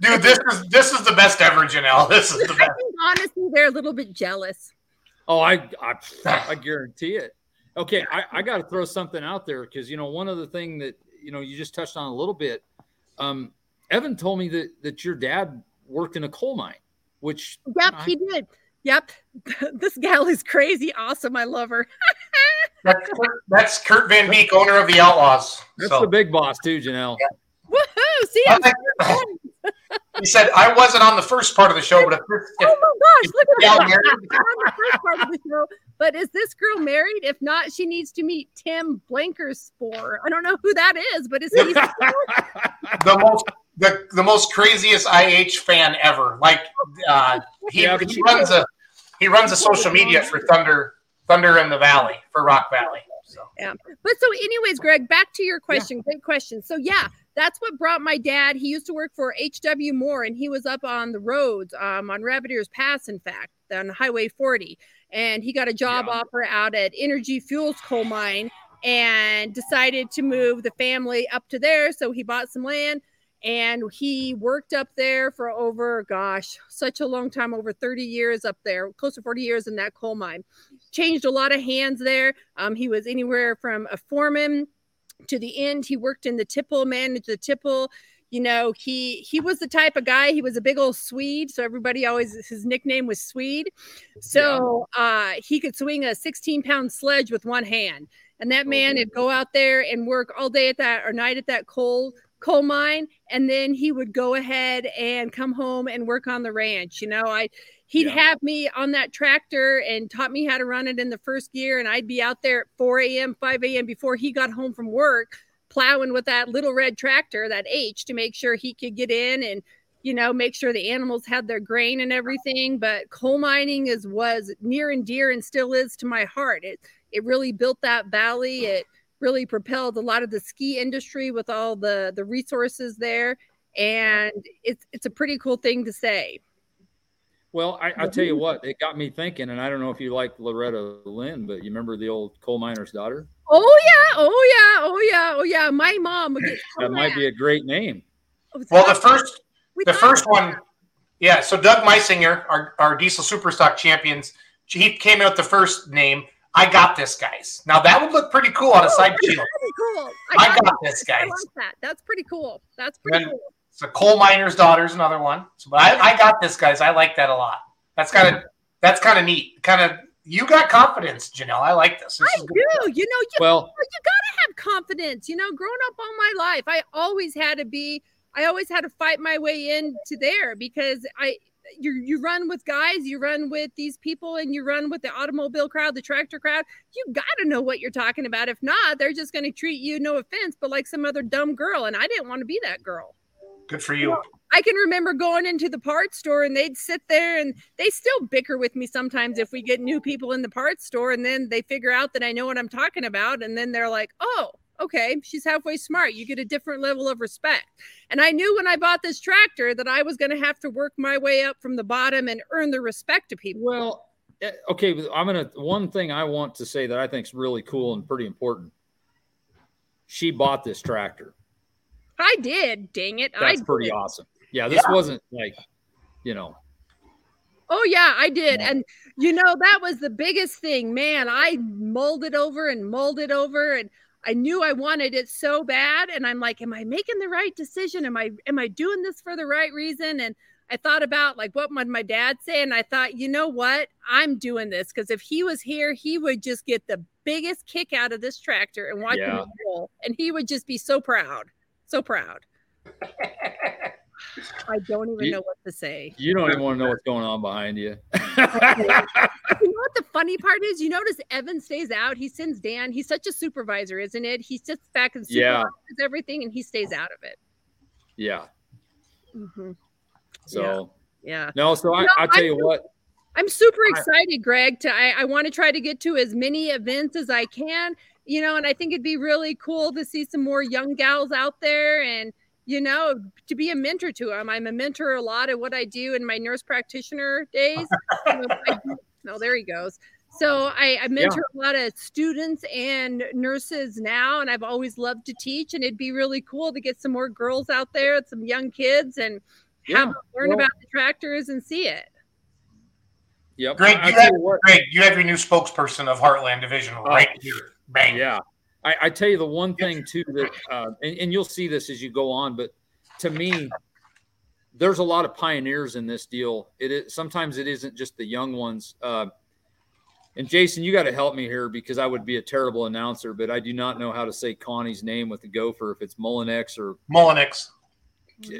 Dude, this is this is the best ever, Janelle. This is the I best. think honestly they're a little bit jealous oh, I, I I guarantee it. Okay, I, I got to throw something out there because you know one other thing that you know you just touched on a little bit. Um, Evan told me that that your dad worked in a coal mine, which Yep, I- he did. Yep. this gal is crazy awesome. I love her. That's Kurt, that's Kurt Van Beek, owner of the Outlaws. that's So, the big boss too, Janelle. Woohoo! See, I he said I wasn't on the first part of the show, but if, oh my gosh, look at that. I'm on the first part of the show. But is this girl married? If not, she needs to meet Tim Blankerspore. I don't know who that is, but is he the most the, the most craziest IH fan ever. Like uh, he, Yeah, he runs a he runs a social media for Thunder Thunder in the Valley for Rock Valley. So But so, anyways, Greg, back to your question. Great question. So, yeah, that's what brought my dad. He used to work for H.W. Moore, and he was up on the roads, um, on Rabbit Ears Pass, in fact, on Highway 40. And he got a job Yeah. offer out at Energy Fuels Coal Mine and decided to move the family up to there. So he bought some land and he worked up there for over, gosh, such a long time over 30 years up there, close to 40 years in that coal mine. Changed a lot of hands there. Um, he was anywhere from a foreman to the end. He worked in the tipple, managed the tipple. You know, he he was the type of guy. He was a big old Swede, so everybody always his nickname was Swede. So uh, he could swing a 16 pound sledge with one hand, and that man would go out there and work all day at that or night at that coal coal mine, and then he would go ahead and come home and work on the ranch. You know, I he'd Yeah. have me on that tractor and taught me how to run it in the first gear, and I'd be out there at 4 a.m., 5 a.m. before he got home from work plowing with that little red tractor, that H, to make sure he could get in and you know make sure the animals had their grain and everything. But coal mining is was near and dear and still is to my heart. It it really built that valley. It really propelled a lot of the ski industry with all the the resources there, and it's it's a pretty cool thing to say. Well, I, I tell you what, it got me thinking, and I don't know if you like Loretta Lynn, but you remember the old coal miner's daughter? Oh yeah, oh yeah, oh yeah, oh yeah. My mom would get so That might be a great name. Oh, well, the first We the first one, yeah. So Doug Meisinger, our, our diesel superstock champions, he came out with the first name. I got this, guys. Now that would look pretty cool on a oh, side Pretty shield. cool. I got this, guys. I guys. like that. That's pretty cool. That's pretty Then- cool. So coal miner's daughter is another one. So, but I, I got this, guys. I like that a lot. That's kind of that's kind of neat. Kind of you got confidence, Janelle. I like this. this I do. good. You know, you, Well, you gotta have confidence. You know, growing up all my life, I always had to be. I always had to fight my way into there because I. You, you run with guys, you run with these people, and you run with the automobile crowd, the tractor crowd. You got to know what you're talking about. If not, they're just going to treat you, no offense, but like some other dumb girl. And I didn't want to be that girl. Good for you. I can remember going into the parts store and they'd sit there and they still bicker with me sometimes if we get new people in the parts store and then they figure out that I know what I'm talking about and then they're like, "Oh, okay, she's halfway smart. You get a different level of respect." And I knew when I bought this tractor that I was going to have to work my way up from the bottom and earn the respect of people. well, eh, okay. I'm gonna. One thing I want to say that I think is really cool and pretty important. She bought this tractor. I did, dang it. I That's pretty did. awesome. Yeah, this wasn't like, you know, Oh yeah, I did. Yeah. And you know, that was the biggest thing. Man, I mulled it over and mulled it over and I knew I wanted it so bad and I'm like, am I making the right decision? Am I am I doing this for the right reason? And I thought about like what would my dad say and I thought, you know what? I'm doing this because if he was here, he would just get the biggest kick out of this tractor and watch Yeah. me roll and he would just be so proud. So proud. I don't even You- know what to say. you don't even want to know what's going on behind you. you know what the funny part is? You notice Evan stays out. He sends Dan. He's such a supervisor, isn't it? He sits back and Yeah. supervises everything, and he stays out of it. yeah. Mhm. So Yeah, no. So I, No, I tell I you what. I'm super I- excited, Greg. To I, I want to try to get to as many events as I can. You know, and I think it'd be really cool to see some more young gals out there, and you know, to be a mentor to them. I'm a mentor a lot of what I do in my nurse practitioner days. You know, I do- no, there he goes. So I, I mentor a lot of students and nurses now, and I've always loved to teach. And it'd be really cool to get some more girls out there, some young kids, and have Yeah, them learn well- about the tractors and see it. Yep. Greg, I, I you have- Greg, you have your new spokesperson of Heartland Division right here. Bang. Yeah. I, I tell you the one thing too that, uh, and, and you'll see this as you go on, but to me, there's a lot of pioneers in this deal. It is sometimes it isn't just the young ones. Uh, and Jason, you got to help me here because I would be a terrible announcer, but I do not know how to say Connie's name with the gopher if it's Mullinex or Mullinex.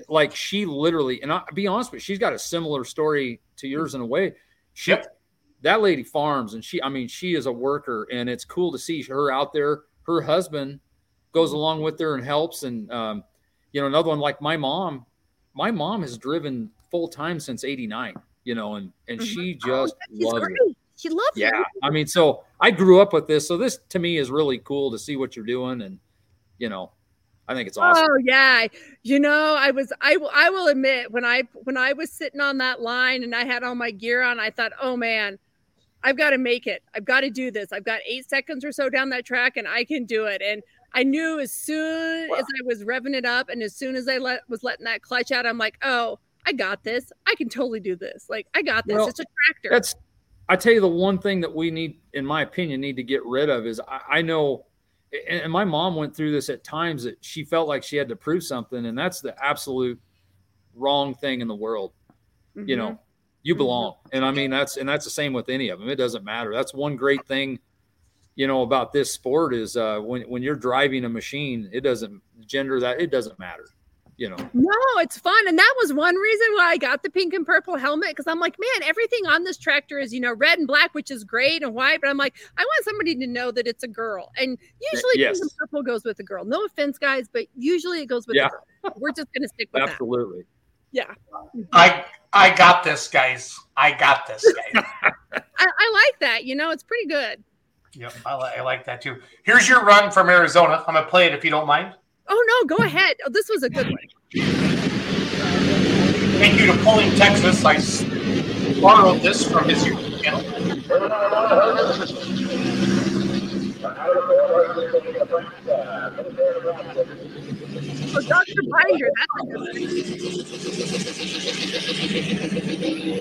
like she literally. And I'll be honest with you, she's got a similar story to yours in a way. She, Yep. that lady farms and she i mean she is a worker and it's cool to see her out there her husband goes along with her and helps. And um, you know another one like my mom my mom has driven full time since 89 you know and and Mhm. she Oh, just she's loves great. it She loves yeah. It. i mean so i grew up with this. So this to me is really cool to see what you're doing. And you know i think it's awesome. Oh yeah, you know, I was I will I will admit when I when I was sitting on that line and I had all my gear on, I thought, oh man, I've got to make it. I've got to do this. I've got eight seconds or so down that track, and I can do it. And I knew as soon as I was revving it up, and as soon as I let was letting that clutch out, I'm like, oh, I got this. I can totally do this. Like I got this. Well, it's a tractor. that's i tell you the one thing that we need in my opinion need to get rid of is i, I know and, my mom went through this at times that she felt like she had to prove something, and that's the absolute wrong thing in the world. You Mhm. know, you Mhm. belong, and I mean that's and that's the same with any of them. It doesn't matter. That's one great thing, you know, about this sport is uh, when when you're driving a machine, it doesn't gender that it doesn't matter. You know, No, it's fun. And that was one reason why I got the pink and purple helmet because I'm like, man, everything on this tractor is, you know, red and black, which is great, and white. But I'm like, I want somebody to know that it's a girl. And usually yes. pink and purple goes with a girl. No offense, guys, but usually it goes with Yeah. a girl. We're just going to stick with that. absolutely. that. Mm-hmm. I I got this, guys. I got this, guys. I, I like that. You know, it's pretty good. yep, I, li- I like that too. Here's your run from Arizona. I'm gonna play it if you don't mind. Oh, no, go ahead. Oh, this was a good one. Thank you to Pulling Texas. I s- borrowed this from his YouTube channel. Oh, Dr. Binder. That's a good one.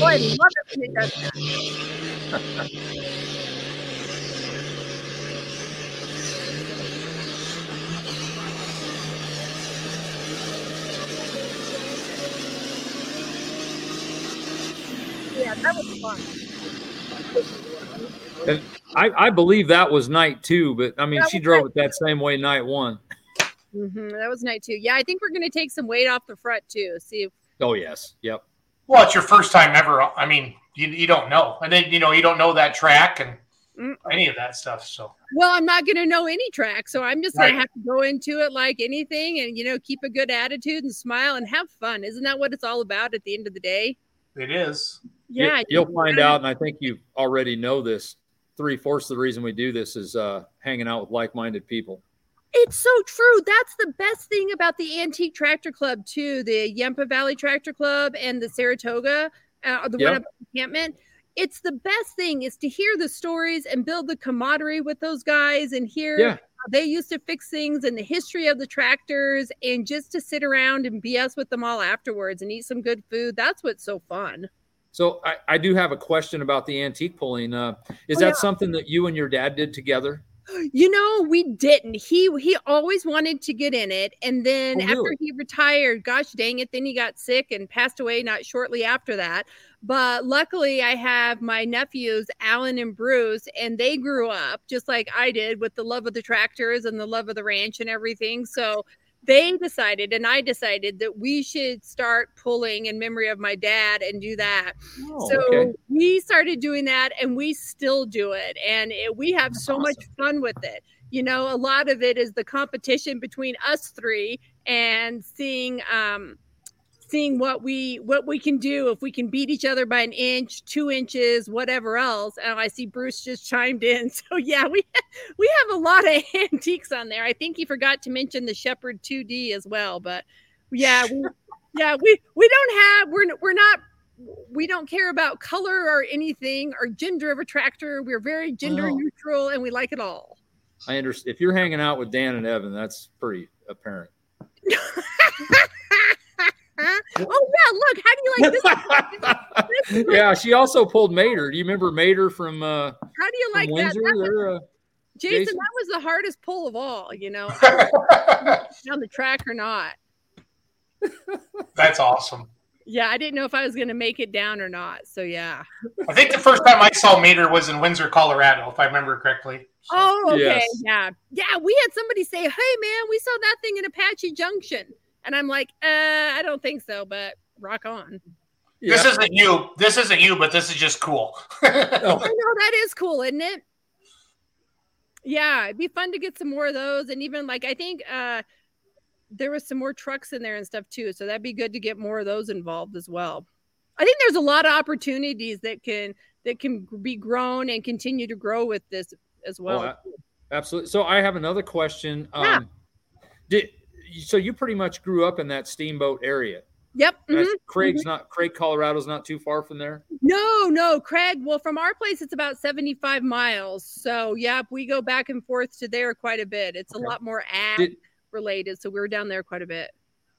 Oh, I love it when it does that. Yeah, that was fun. I, I believe that was night two, but I mean, That she drove it that same way night one. hmm that was night two. Yeah, I think we're going to take some weight off the front too. See if Oh yes, yep. Well, it's your first time ever. I mean, you, you don't know, and then you know you don't know that track and Mm. any of that stuff. So Well, I'm not going to know any track, so I'm just going Right. to have to go into it like anything, and you know, keep a good attitude and smile and have fun. Isn't that what it's all about at the end of the day? it is. You- Yeah, you'll find out, and I think you already know this. Three fourths of the reason we do this is uh, hanging out with like-minded people. It's so true. That's the best thing about the Antique Tractor Club too. The Yampa Valley Tractor Club and the Saratoga, uh, the Yep. one up encampment. It's the best thing is to hear the stories and build the camaraderie with those guys and hear Yeah. how they used to fix things and the history of the tractors and just to sit around and BS with them all afterwards and eat some good food. That's what's so fun. So I, I do have a question about the antique pulling. Uh, is Oh, that yeah. something that you and your dad did together? You know, we didn't. He he always wanted to get in it, and then Oh, after really? he retired, gosh dang it, then he got sick and passed away not shortly after that. But luckily, I have my nephews, Alan and Bruce, and they grew up just like I did with the love of the tractors and the love of the ranch and everything. So they decided, and I decided that we should start pulling in memory of my dad and do that. Oh, so okay. we started doing that and we still do it and it, we have That's so much fun with it. You know a lot of it is the competition between us three and seeing um seeing what we what we can do if we can beat each other by an inch two inches whatever else. And i see bruce just chimed in. So yeah we we have a lot of antiques on there. I think he forgot to mention the shepherd 2d as well but yeah we, yeah we we don't have we're we're not we don't care about color or anything or gender of a tractor. We're very gender neutral and we like it all. I understand. If you're hanging out with Dan and Evan, that's pretty apparent. oh yeah look how do you like this yeah, she also pulled Mater. Do you remember Mater from, uh, how do you like that, Windsor? that was, They're, uh, jason, Jason? that was the hardest pull of all you know on the track or not That's awesome. yeah i didn't know if i was going to make it down or not so yeah I think the first time I saw Mater was in Windsor, Colorado, if I remember correctly. So- Oh, okay. Yes. Yeah. Yeah. We had somebody say, Hey, man, we saw that thing in Apache Junction. And I'm like, uh, I don't think so, but rock on. This isn't you. This isn't you, but this is just cool. Oh, I know that is cool, isn't it? Yeah. It'd be fun to get some more of those. And even like, I think uh, there was some more trucks in there and stuff too. So that'd be good to get more of those involved as well. I think there's a lot of opportunities that can that can be grown and continue to grow with this as well. Oh, absolutely. So I have another question. Yeah. Um, did so you pretty much grew up in that steamboat area? yep. Mhm. Craig's not Craig, Colorado's not too far from there. No, no, Craig. Well, from our place, it's about 75 miles. So, yep, we go back and forth to there quite a bit. It's a lot more ag Did- related. So, we were down there quite a bit.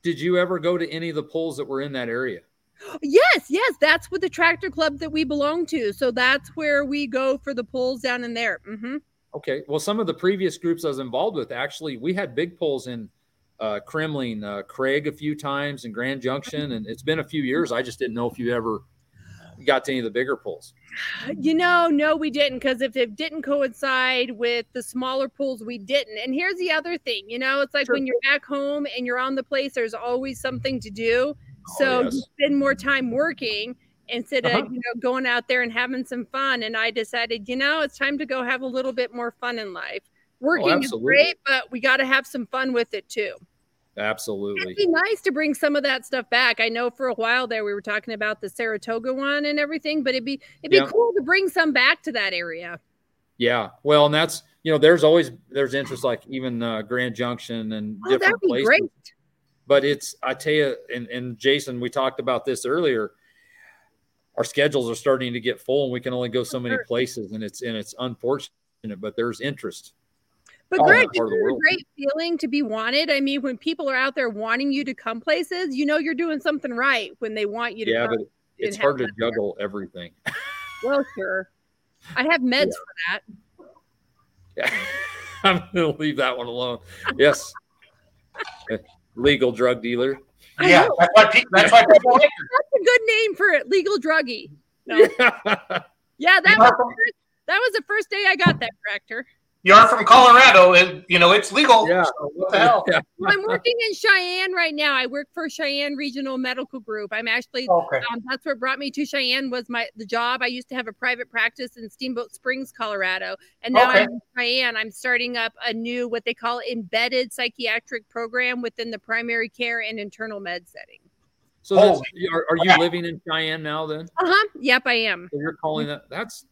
Did you ever go to any of the pulls that were in that area? Yes, yes, that's what the tractor club that we belong to. So that's where we go for the pulls down in there. hmm Okay. Well, some of the previous groups I was involved with, actually, we had big pulls in uh, Kremling, uh, Craig a few times, in Grand Junction, and it's been a few years. I just didn't know if you ever got to any of the bigger pools. You know, no, we didn't because if it didn't coincide with the smaller pools, we didn't. And here's the other thing, you know, it's like Sure. when you're back home and you're on the place, there's always something to do. So Oh, yes. you spend more time working instead Uh-huh. of you know going out there and having some fun. And I decided, you know, it's time to go have a little bit more fun in life. Working is Oh, absolutely. great, but we got to have some fun with it too. Absolutely. It'd be nice to bring some of that stuff back. I know for a while there we were talking about the Saratoga one and everything, but it'd be it'd be Yeah. cool to bring some back to that area. Yeah. Well, and that's you know, there's always there's interest like even uh, Grand Junction and Oh, that'd different be places. great. But it's I tell you, and, and Jason, we talked about this earlier. Our schedules are starting to get full, and we can only go so many places, and it's and it's unfortunate, but there's interest. But all Greg, that part of the isn't it a great feeling to be wanted? I mean, when people are out there wanting you to come places, you know you're doing something right when they want you to Yeah, come. but it's hard to fun there. juggle everything. Well, sure. I have meds for that. Yeah. I'm going to leave that one alone. Yes. Legal drug dealer. Yeah, that's why, pe- that's why people like. That's a good name for it. Legal druggie. No. Yeah. Yeah, that was, are from- that was the first day I got that tractor. You are from Colorado, and you know it's legal. Yeah. so what the hell? Yeah. I'm working in Cheyenne right now. I work for Cheyenne Regional Medical Group. I'm actually Okay. um, that's what brought me to Cheyenne was my the job. I used to have a private practice in Steamboat Springs, Colorado, and now Okay. I'm in Cheyenne. I'm starting up a new what they call embedded psychiatric program within the primary care and internal med setting. So that's, are, are you crap. living in Cheyenne now then? Uh huh. Yep, I am. So you're calling that that's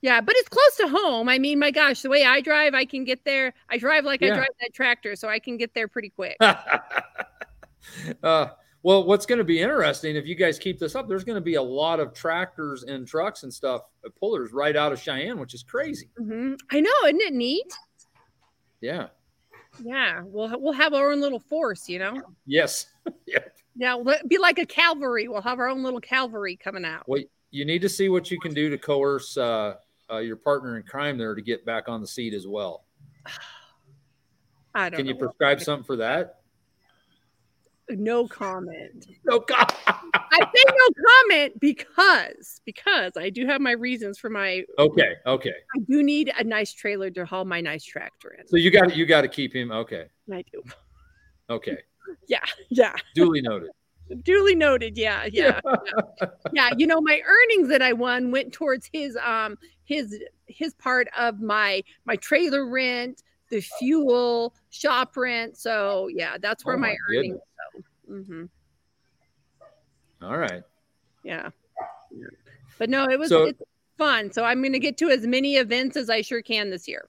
Yeah, but it's close to home. I mean, my gosh, the way I drive, I can get there. I drive like I drive that tractor, so I can get there pretty quick. uh, well, what's going to be interesting if you guys keep this up, there's going to be a lot of tractors and trucks and stuff, uh, pullers right out of Cheyenne, which is crazy. hmm I know, isn't it neat? Yeah. Yeah, we'll we'll have our own little force, you know. Yes. yeah. Yeah, we'll be like a cavalry. We'll have our own little cavalry coming out. Well, you need to see what you can do to coerce uh, uh, your partner in crime there to get back on the seat as well. I don't Can you prescribe something for that? no comment. No, God. I say no comment because because I do have my reasons for my. okay. Okay. I do need a nice trailer to haul my nice tractor in. So you got you got to keep him. Okay. I do. Okay. Yeah. Yeah, Duly noted. duly noted. Yeah, yeah, yeah. yeah. You know, my earnings that I won went towards his um his his part of my my trailer rent, the fuel, shop rent. So yeah, that's where Oh, my, my earnings go. hmm All right. Yeah. But no, it was So- it's fun. So I'm going to get to as many events as I sure can this year.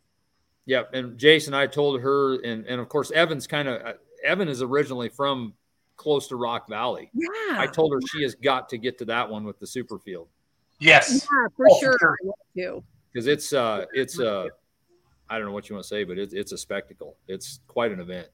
Yep. And Jason, I told her, and and of course, Evan's kind of Evan is originally from close to Rock Valley. Yeah. I told her she has got to get to that one with the super field Yes. yeah, for Oh, for sure. sure. I want to. because it's uh it's uh I don't know what you want to say, but it's it's a spectacle. It's quite an event.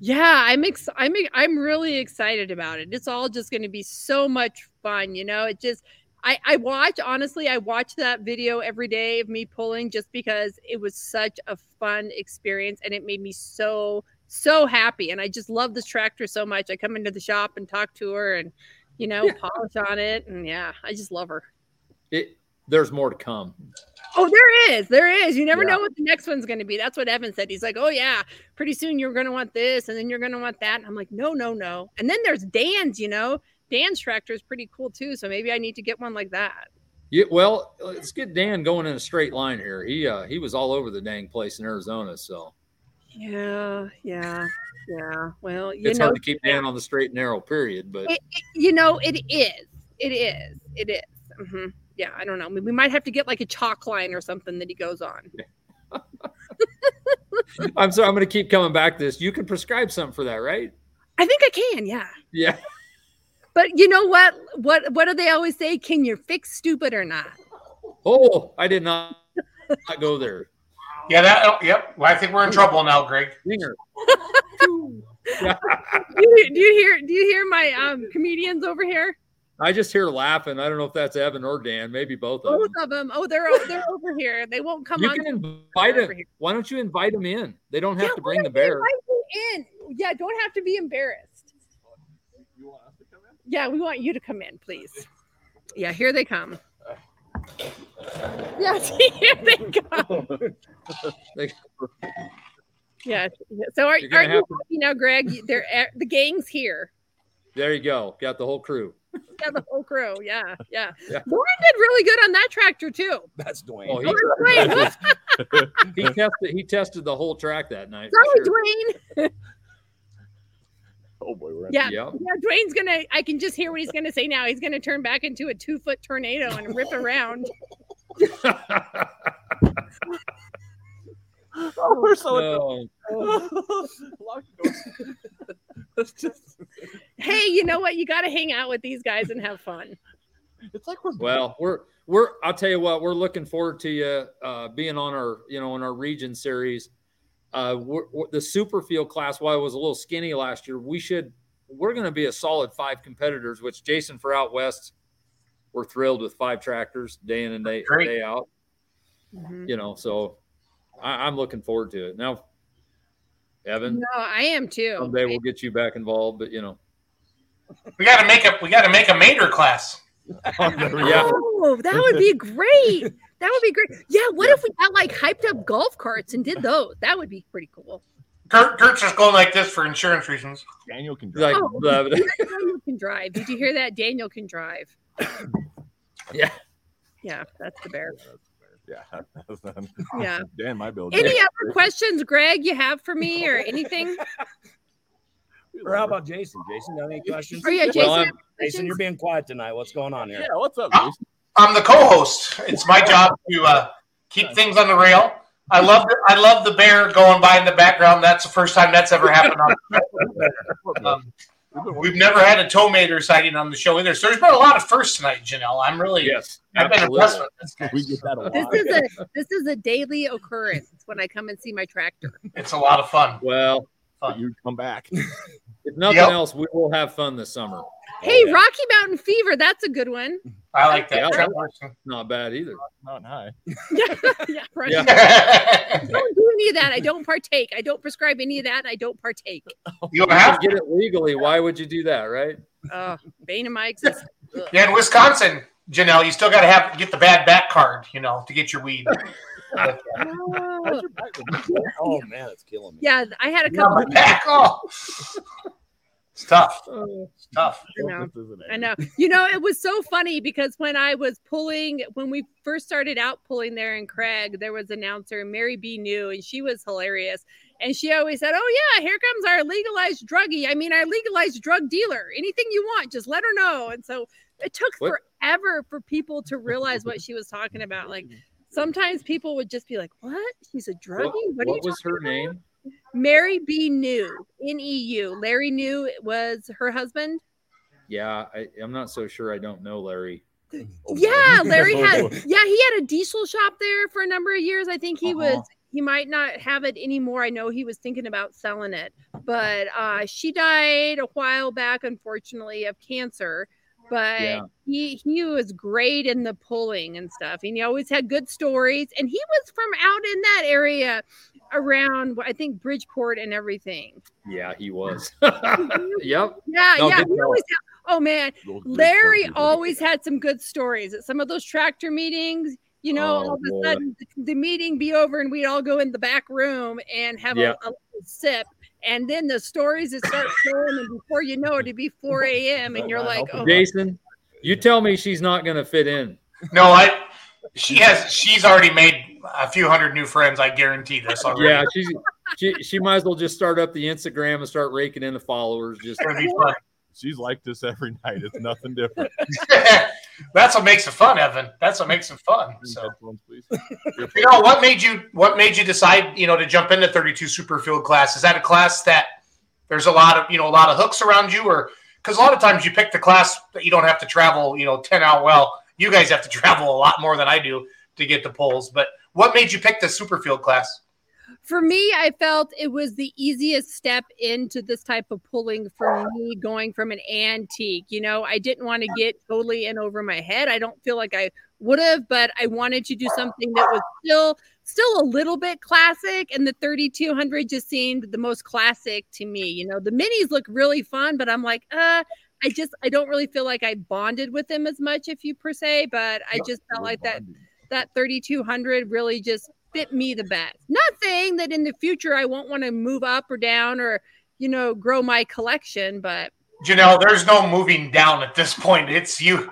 Yeah, I'm ex- I'm I'm really excited about it. It's all just going to be so much fun, you know. It just I I watch honestly, I watch that video every day of me pulling just because it was such a fun experience and it made me so so happy and I just love this tractor so much. I come into the shop and talk to her and you know, polish on it and yeah, I just love her. It there's more to come. Oh, there is. There is. You never Yeah. know what the next one's going to be. That's what Evan said. He's like, "Oh yeah, pretty soon you're going to want this and then you're going to want that." And I'm like, "No, no, no." And then there's Dan's, you know. Dan's tractor is pretty cool too, so maybe I need to get one like that. Yeah, well, let's get Dan going in a straight line here. He uh he was all over the dang place in Arizona, so Yeah, yeah, yeah. Well, you it's know, hard to keep Dan on the straight and narrow. Period. But it, it- you know, it is. It is. It is. hmm Yeah, I don't know. We might have to get like a chalk line or something that he goes on. I'm sorry, I'm going to keep coming back to this. You can prescribe something for that, right? I think I can. Yeah. Yeah. But you know what? What what do they always say? Can you fix stupid or not? Oh, I did not, not go there. Yeah. That. Oh, yep. Well, I think we're in trouble now, Greg. Do, you, do you hear? Do you hear my um, comedians over here? I just hear laughing. I don't know if that's Evan or Dan. Maybe both of them. Both them. of them. Oh, they're they're over here. They won't come You on. can invite them. Why don't you invite them in? They don't have Yeah, to bring the don't bear. invite you in. Yeah, don't have to be embarrassed. You want to come in? Yeah, we want you to come in, please. Yeah, here they come. Yes, here they come. They- Yes. So are, You're you have to- happy now, Greg? They're eh, the gang's here. There you go. Got the whole crew. Yeah, the whole crew. Yeah, yeah. Yeah. Lauren did really good on that tractor too. That's Dwayne. Oh, he, Oh, Dwayne. he tested. He tested the whole track that night. Sorry, sure. Dwayne. oh boy, we're at Yeah. Yeah, Dwayne's gonna. I can just hear what he's gonna say now. He's gonna turn back into a two foot tornado and rip around. Oh, we're so No. Lock the just Hey, you know what? You got to hang out with these guys and have fun. it's like we're Well, we're we're. I'll tell you what. We're looking forward to you uh, being on our you know in our region series. Uh, we're, we're- the super field class. While I was a little skinny last year, we should. We're going to be a solid five competitors. Which Jason for out west, we're thrilled with five tractors day in and day day out. Mhm. You know, so I, I'm looking forward to it. Now, Evan, No, I am too. someday we'll get you back involved. But you know, We got to make a we got to make a major class. Oh, yeah. Oh, that would be great. That would be great. Yeah, what if we got like hyped up golf carts and did those? That would be pretty cool. Kurt, Kurt's just going like this for insurance reasons. Daniel can drive. Oh. Daniel can drive. Did you hear that? Daniel can drive. Yeah. Yeah, that's the bear. Yeah, Yeah. Dan, my build. Any other questions, Greg, you have for me or anything? Or how about Jason? Jason, got any questions? Oh yeah, Jason. Well, Jason, you're being quiet tonight. What's going on here? Yeah, what's up. Jason? I'm the co-host. It's my job to uh, keep things on the rail. I love the, I love the bear going by in the background. That's the first time that's ever happened. On, um, We've never had a tow mater sighting on the show either. So there's been a lot of firsts tonight, Janelle. I'm really yes, I've been impressed with this. working- we get that a lot. This is a this is a daily occurrence when I come and see my tractor. It's a lot of fun. Well, But you come back. if nothing Yep. else, we will have fun this summer. Hey, yeah. Rocky Mountain Fever, that's a good one. I like that. Yeah. Trent Larson. Not bad either. Not high. yeah, yeah, right. Yeah. I don't do any of that. I don't partake. I don't prescribe any of that. I don't partake. you You have to get it legally. Why would you do that, right? Uh, bane of my existence. Ugh. yeah, in Wisconsin, Janelle, you still got to have get the bad back card, you know, to get your weed. No. How's your back been? Oh man, it's killing me. Yeah, I had a couple. my back. Oh. It's tough. Oh, It's tough. I know. I know. You know, it was so funny because when I was pulling, when we first started out pulling there in Craig, there was announcer Mary B. Neu, and she was hilarious. And she always said, "Oh yeah, here comes our legalized druggie. I mean, our legalized drug dealer. Anything you want, just let her know." And so it took What? forever for people to realize what she was talking about. Like mm. Sometimes people would just be like, "What? She's a druggie? What, What, are you what was her about?" name? Mary B. Neu, N E U. Larry Neu was her husband. Yeah, I, I'm not so sure. I don't know Larry. Yeah. Larry had yeah, he had a diesel shop there for a number of years. I think he Uh-huh. was he might not have it anymore. I know he was thinking about selling it. But uh she died a while back, unfortunately, of cancer. But Yeah. he he was great in the pulling and stuff. And he always had good stories. And he was from out in that area around I think Bridgeport and everything. Yeah, he was. Yep. Yeah, No, yeah. He always oh man, Larry always had some good stories at some of those tractor meetings. You know, Oh, all of a sudden the, the meeting be over and we'd all go in the back room and have Yeah. a, a sip. And then the stories would start flowing, and before you know it, it'd be 4 a.m. and you're like, oh, Jason, you tell me she's not going to fit in. No, I. She has. She's already made a few hundred new friends. I guarantee this already. Yeah, she's she she might as well just start up the Instagram and start raking in the followers. Just It's gonna be fun. She's like this every night. It's nothing different. That's what makes it fun, Evan. That's what makes it fun. So, you know, what made you what made you decide, you know, to jump into 32 Superfield class? Is that a class that there's a lot of, you know, a lot of hooks around you, or because a lot of times you pick the class that you don't have to travel, you know, 10 out. Well, you guys have to travel a lot more than I do to get the polls. But what made you pick the Superfield class? For me, I felt it was the easiest step into this type of pulling for me going from an antique. You know, I didn't want to get totally in over my head. I don't feel like I would have, but I wanted to do something that was still still a little bit classic and the 3200 just seemed the most classic to me. You know, the minis look really fun, but I'm like, uh I just I don't really feel like I bonded with them as much if you per se, but I just felt like that that 3200 really just fit me the best. Not saying that in the future I won't want to move up or down or you know grow my collection, but Janelle, there's no moving down at this point. It's you.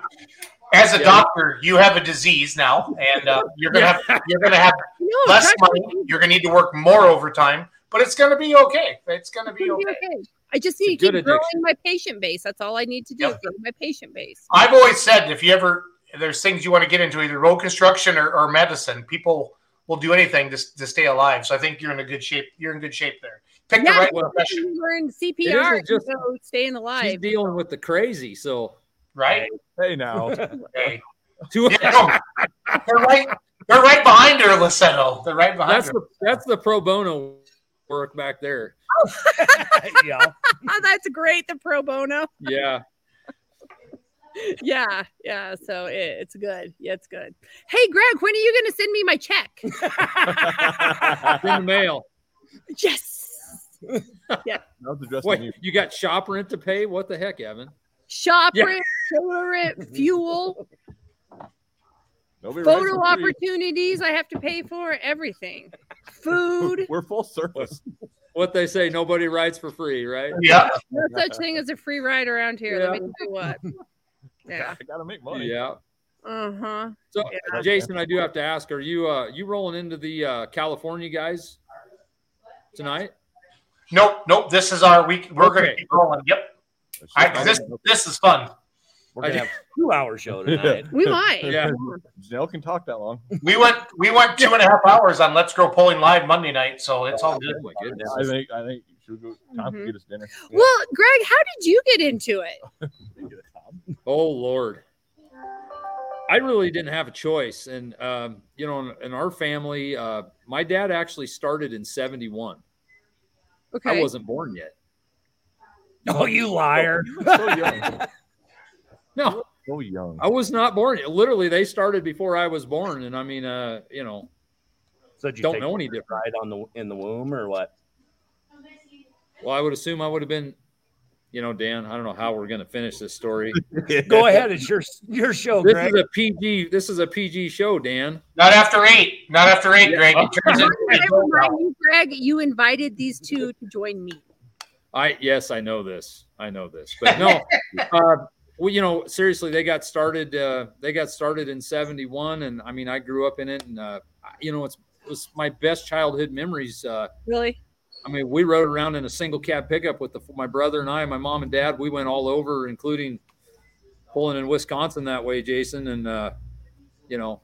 As a Yeah. doctor, you have a disease now, and uh, you're gonna have you're gonna have no, less money. actually- You're gonna need to work more overtime, but it's gonna be okay. It's gonna be gonna okay. be okay. I just It's need to good keep growing addiction. my patient base. That's all I need to do. Yep. Grow my patient base. I've always said if you ever there's things you want to get into, either road construction or, or medicine, people will do anything to, to stay alive. So I think you're in a good shape. You're in good shape there. Pick Yeah, the right well, profession, You learn It CPR, isn't just- you know, staying She's alive. dealing with the crazy, so right? Hey now. Hey. two, Yeah, no, they're right. They're right behind her, Lussetto. They're right behind that's her. the that's the pro bono work back there. Oh. yeah. Oh, that's great. The pro bono. Yeah. Yeah, yeah. So it, it's good. Yeah, it's good. Hey, Greg, when are you going to send me my check? In the mail. yes. Now it's addressing Wait, you. you got shop rent to pay? What the heck, Evan? Shop Yeah. rent, solar rent, fuel, Nobody photo writes for free. opportunities. I have to pay for everything. Food. We're full service. What they say, nobody rides for free, right? Yeah. No such thing as a free ride around here. Let me tell you what. Yeah. I gotta make money. Yeah. Uh huh. So, Yeah. Jason, I do have to ask: Are you uh you rolling into the uh, California guys tonight? Nope. Nope. This is our week. We're going to keep rolling. Yep. I, just- this this is fun. We're gonna have a two hour show tonight. We might. Yeah. Janelle can talk that long. We went we went two and a half hours on Let's Grow Pulling Live Monday night, so it's all good. Oh my goodness! I think I think should we go time Mhm. to get us dinner. Well, Greg, how did you get into it? Oh Lord. I really didn't have a choice. And um, you know, in, in our family, uh, my dad actually started in 71. Okay. I wasn't born yet. Oh, you liar. so young. No, So young. I was not born. Literally, they started before I was born. And I mean, uh, you know, So did you don't know any different. pride on the in the womb or what? Well, I would assume I would have been, you know, Dan, I don't know how we're going to finish this story. Go ahead. It's your your show, This Greg. is a PG, this is a PG show, Dan. Not after eight. Not after eight, Greg. It turns Can I remind you, Greg, you invited these two to join me. I yes, I know this. I know this, but no. uh, well, you know, seriously, they got started. Uh, they got started in '71, and I mean, I grew up in it, and uh, you know, it's it was my best childhood memories. Uh, Really? I mean, we rode around in a single cab pickup with the, my brother and I, my mom and dad. We went all over, including pulling in Wisconsin that way, Jason, and uh, you know,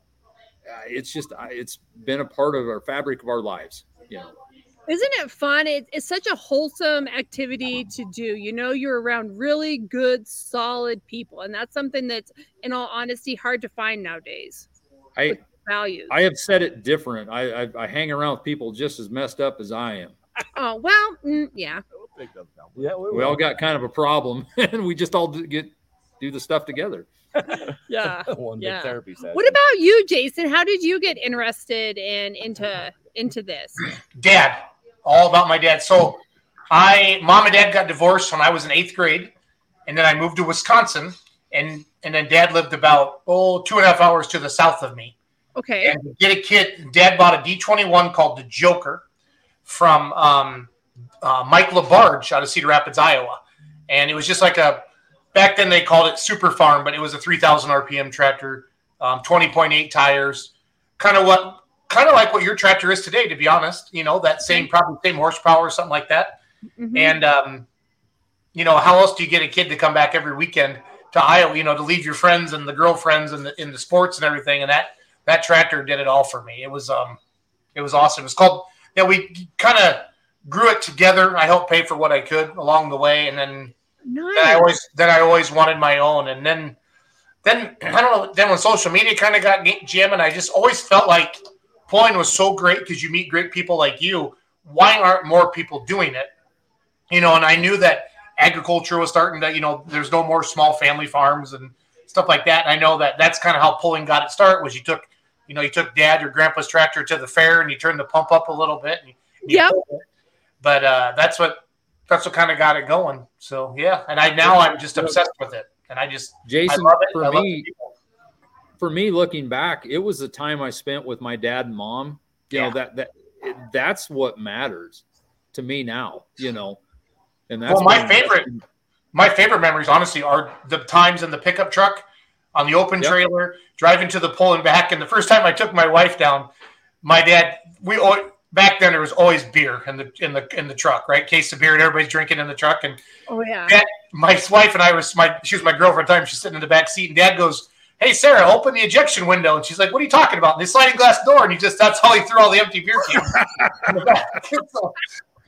uh, it's just it's been a part of our fabric of our lives. You know. Isn't it fun? It, it's such a wholesome activity to do. You know, you're around really good, solid people. And that's something that's, in all honesty, hard to find nowadays. I Values. I have said it different. I, I I hang around with people just as messed up as I am. oh, well, mm, yeah. We'll take that down. yeah, we, We all got kind of a problem, and we just all get do the stuff together. Yeah. one Yeah. big therapy session. What about you, Jason? How did you get interested in into into this? dad. All about my dad. So I mom and dad got divorced when I was in eighth grade, and then I moved to Wisconsin, and and then dad lived about oh two and a half hours to the south of me. Okay. And to get a kid, dad bought a D twenty one called the Joker from um, uh, Mike LaBarge out of Cedar Rapids, Iowa, and it was just like a back then they called it Super Farm, but it was a three thousand RPM tractor, um, twenty point eight tires, kind of what kind of like what your tractor is today, to be honest. You know that same probably same horsepower, or something like that. Mhm. And um, you know, how else do you get a kid to come back every weekend to Iowa? You know, to leave your friends and the girlfriends and the in the sports and everything. And that that tractor did it all for me. It was um, it was awesome. It's called. Yeah, we kind of grew it together. I helped pay for what I could along the way, and then then I always then I always wanted my own. And then then I don't know. Then when social media kind of got jamming, I just always felt like pulling was so great because you meet great people like you. Why aren't more people doing it? You know, and I knew that agriculture was starting to, you know, there's no more small family farms and stuff like that. And I know that that's kind of how pulling got its start was you took, you know, you took dad or grandpa's tractor to the fair and you turned the pump up a little bit. And you, you Yep. pulled. But uh, that's what that's what kind of got it going. So yeah, and I now I'm just obsessed with it, and I just I Jason, love it. for I love me, the people. For me, looking back, it was the time I spent with my dad and mom. You Yeah. know that that that's what matters to me now. You know, and that's Well, my when- favorite- my favorite memories, honestly, are the times in the pickup truck on the open Yep. trailer, driving to the pull and back. And the first time I took my wife down, my dad, we al- back then there was always beer in the in the in the truck, right? Case of beer, and everybody's drinking in the truck. And Oh yeah. Yeah. my wife and I was my she was my girlfriend at the time. She's sitting in the back seat, and Dad goes, "Hey Sarah, open the ejection window." And she's like, "What are you talking about?" And the sliding glass door, and he just that's how he threw all the empty beer cans in the back. So,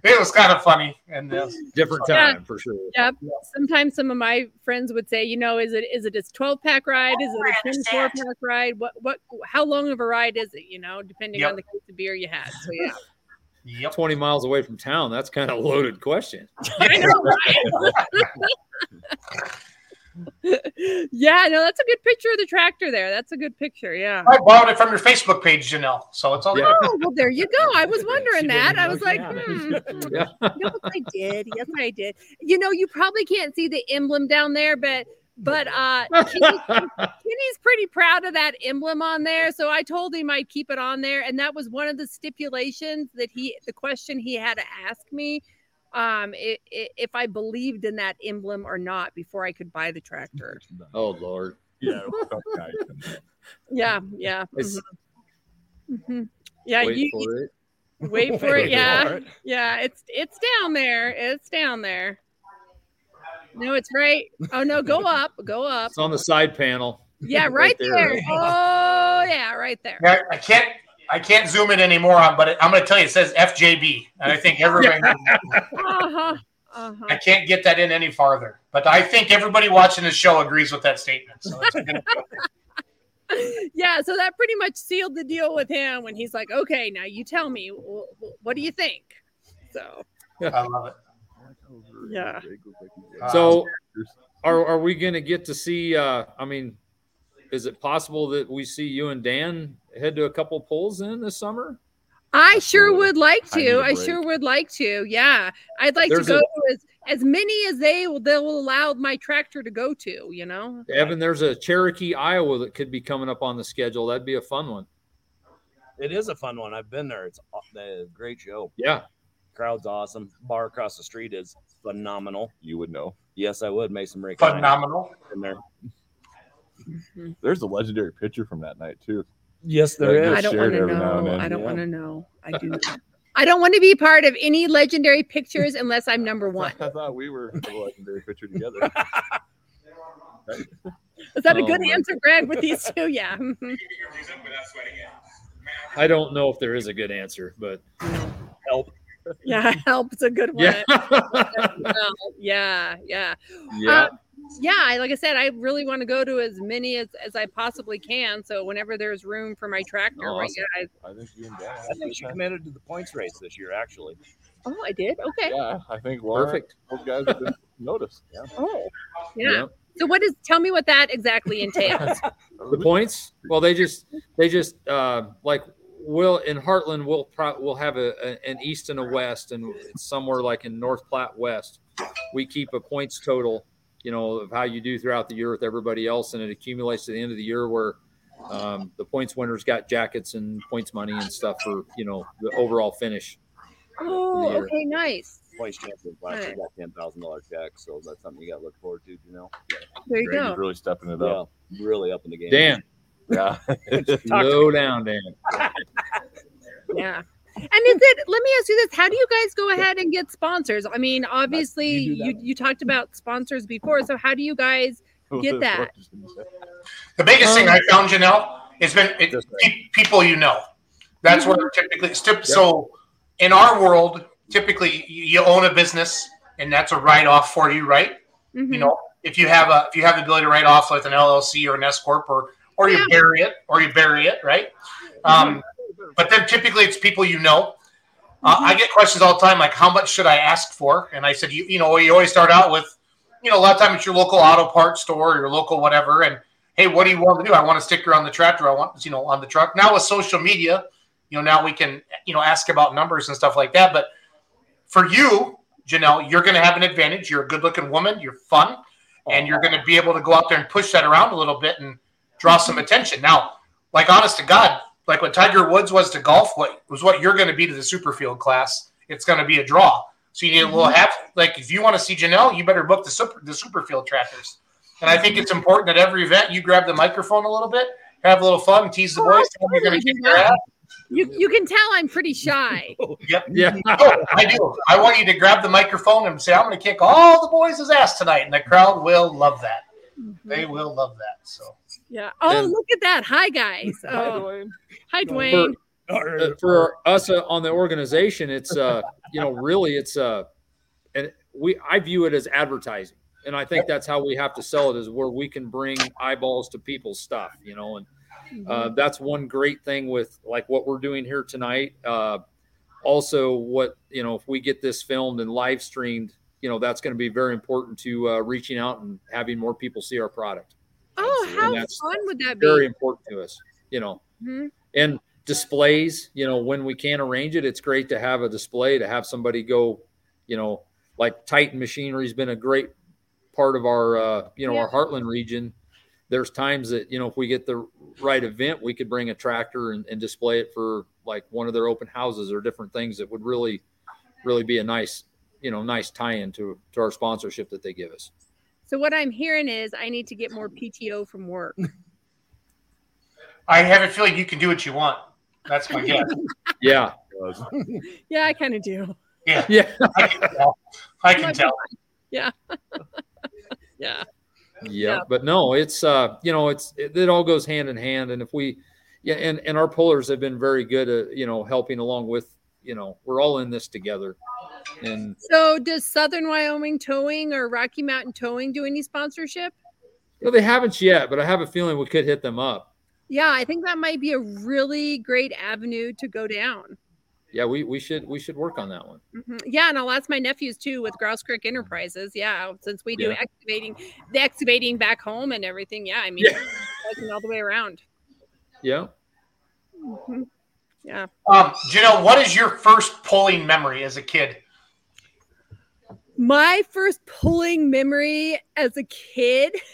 it was kind of funny, and uh, different Yeah. time for sure. Yep. Sometimes some of my friends would say, you know, is it is it a 12 pack ride? Is it a 24 pack ride? What what how long of a ride is it? You know, depending Yep. on the case of beer you had. So yeah. yep. Twenty miles away from town. That's kind of a loaded question. I know, right? yeah, no, that's a good picture of the tractor there. That's a good picture. Yeah. I borrowed it from your Facebook page, Janelle. So it's all Yeah. good. Oh, well, there you go. I was wondering that. I was like, hmm. Yeah. yes, I did. Yes, I did. You know, you probably can't see the emblem down there, but but uh Kenny, Kenny's pretty proud of that emblem on there. So I told him I'd keep it on there. And that was one of the stipulations that he the question he had to ask me um i i if I believed in that emblem or not before I could buy the tractor. oh Lord. Yeah. Yeah, yeah. It's- mhm. Mhm. Yeah, Wait you for it. wait for it. Yeah. Yeah, it's it's down there. It's down there. No, it's right. Oh no, go up, go up. It's on the side panel. Yeah, right right there. there. Oh yeah, right there. Yeah, I can't I can't zoom in anymore on, but it, I'm going to tell you, it says FJB, and I think everybody. Uh-huh. Uh-huh. I can't get that in any farther, but I think everybody watching this show agrees with that statement. So it's a Yeah, so that pretty much sealed the deal with him when he's like, "Okay, now you tell me, wh- wh- what do you think?" So I love it. Yeah. So are are we going to get to see? Uh, I mean, is it possible that we see you and Dan head to a couple polls in this summer? I sure would like to. I, break. sure would like to. Yeah, I'd like There's to go a- to as as many as they will they'll allow my tractor to go to. You know. Evan, there's a Cherokee, Iowa that could be coming up on the schedule. That'd be a fun one. It is a fun one. I've been there. It's a a great show. Yeah. Crowd's awesome. Bar across the street is phenomenal. You would know. Yes, I would. Mason Rick. Phenomenal. in there. Mhm. There's a legendary picture from that night too. Yes, there there is. is. I don't want to every now and know. I don't Yeah. want to know. I do. I don't want to be part of any legendary pictures unless I'm number one. I thought we were a legendary picture together. Is that a Oh good my answer, Greg? With these two, yeah. I don't know if there is a good answer, but Help. yeah, help. It's a good one. yeah, Well, yeah, yeah. yeah. Uh, yeah, like I said, I really want to go to as many as, as I possibly can. So whenever there's room for my tractor, Oh, right, awesome. yeah, I, I think you and Dan. I think she committed to the points race this year, actually. oh, I did. Okay. Yeah, I think Laura, Perfect. those guys have been noticed. Yeah. Oh, yeah. Yeah. So what is? Tell me what that exactly entails. The points? Well, they just they just uh, like will in Heartland we'll pro- we'll have a, a an east and a west, and it's somewhere like in North Platte West, we keep a points total, you know, of how you do throughout the year with everybody else, and it accumulates to the end of the year where um, the points winners got jackets and points money and stuff for you know the overall finish. oh, okay, nice. Points champion last year got ten thousand dollar check, so that's something you got to look forward to. You know, There you Greg go. really stepping it yeah, up. really up in the game. Dan, Yeah. slow down, Dan. Yeah. And is it? Let me ask you this: How do you guys go ahead and get sponsors? I mean, obviously, you you, you talked about sponsors before. So how do you guys? Get that. The biggest thing Um, I found, Janelle, has been it, people you know. That's where typically stip- so in our world, typically you you own a business and that's a write off for you, right? Mhm. You know, if you have a if you have the ability to write off with an LLC or an S corp or or you Yeah. bury it or you bury it, right? Um, but then typically it's people you know. Uh, I get questions all the time, like how much should I ask for? And I said, you, you know, you always start out with, you know, a lot of times it's your local auto parts store, or your local whatever, and hey, what do you want to do? I want a sticker on the tractor. I want, you know, on the truck. Now with social media, you know, now we can, you know, ask about numbers and stuff like that. But for you, Janelle, you're going to have an advantage. You're a good-looking woman. You're fun, and you're going to be able to go out there and push that around a little bit and draw some attention. Now, like honest to God, like what Tiger Woods was to golf, what was what you're going to be to the Superfield class. It's going to be a draw. So you need a little mm-hmm. half. Like if you want to see Janelle, you better book the super the Superfield tractors. And I think it's important at every event you grab the microphone a little bit, have a little fun, tease the Oh, boys. Tell them you're going to kick their ass. You you can tell I'm pretty shy. Yep. Yeah. Oh, I do. I want you to grab the microphone and say, "I'm going to kick all the boys' ass tonight," and the crowd will love that. Mm-hmm. They will love that. So. Yeah. Oh, And- look at that. Hi guys. Oh, Dwayne. Hi Dwayne. Uh, for us uh, on the organization, it's uh, you know, really, it's uh, and we I view it as advertising, and I think that's how we have to sell it is where we can bring eyeballs to people's stuff, you know, and uh, that's one great thing with like what we're doing here tonight. Uh, also, what you know, if we get this filmed and live streamed, you know, that's going to be very important to uh, reaching out and having more people see our product. Oh, how fun would that be? Very important to us, you know Mhm. And displays you know when we can arrange it it's great to have a display to have somebody go you know like titan machinery has been a great part of our uh, you know Yeah. our heartland region there's times that you know if we get the right event we could bring a tractor and, and display it for like one of their open houses or different things that would really really be a nice you know nice tie-in to to our sponsorship that they give us So what I'm hearing is I need to get more PTO from work. I have a feeling you can do what you want. That's my guess. yeah yeah, I kind of do. Yeah, yeah I can tell. I can tell. Yeah. yeah Yeah. but no it's uh you know it's it, it all goes hand in hand and if we yeah and and our pullers have been very good at you know helping along with you know we're all in this together and So does Southern Wyoming Towing or Rocky Mountain Towing do any sponsorship? you know, they haven't yet but i have a feeling we could hit them up Yeah, I think that might be a really great avenue to go down. yeah we we should we should work on that one Mhm. Yeah, and I'll ask my nephews too with Grouse Creek Enterprises. Yeah, since we do Yeah. excavating, the excavating back home and everything. Yeah, I mean, Yeah. all the way around. yeah Mhm. Yeah. Um, Janelle, what is your first pulling memory as a kid? My first pulling memory as a kid.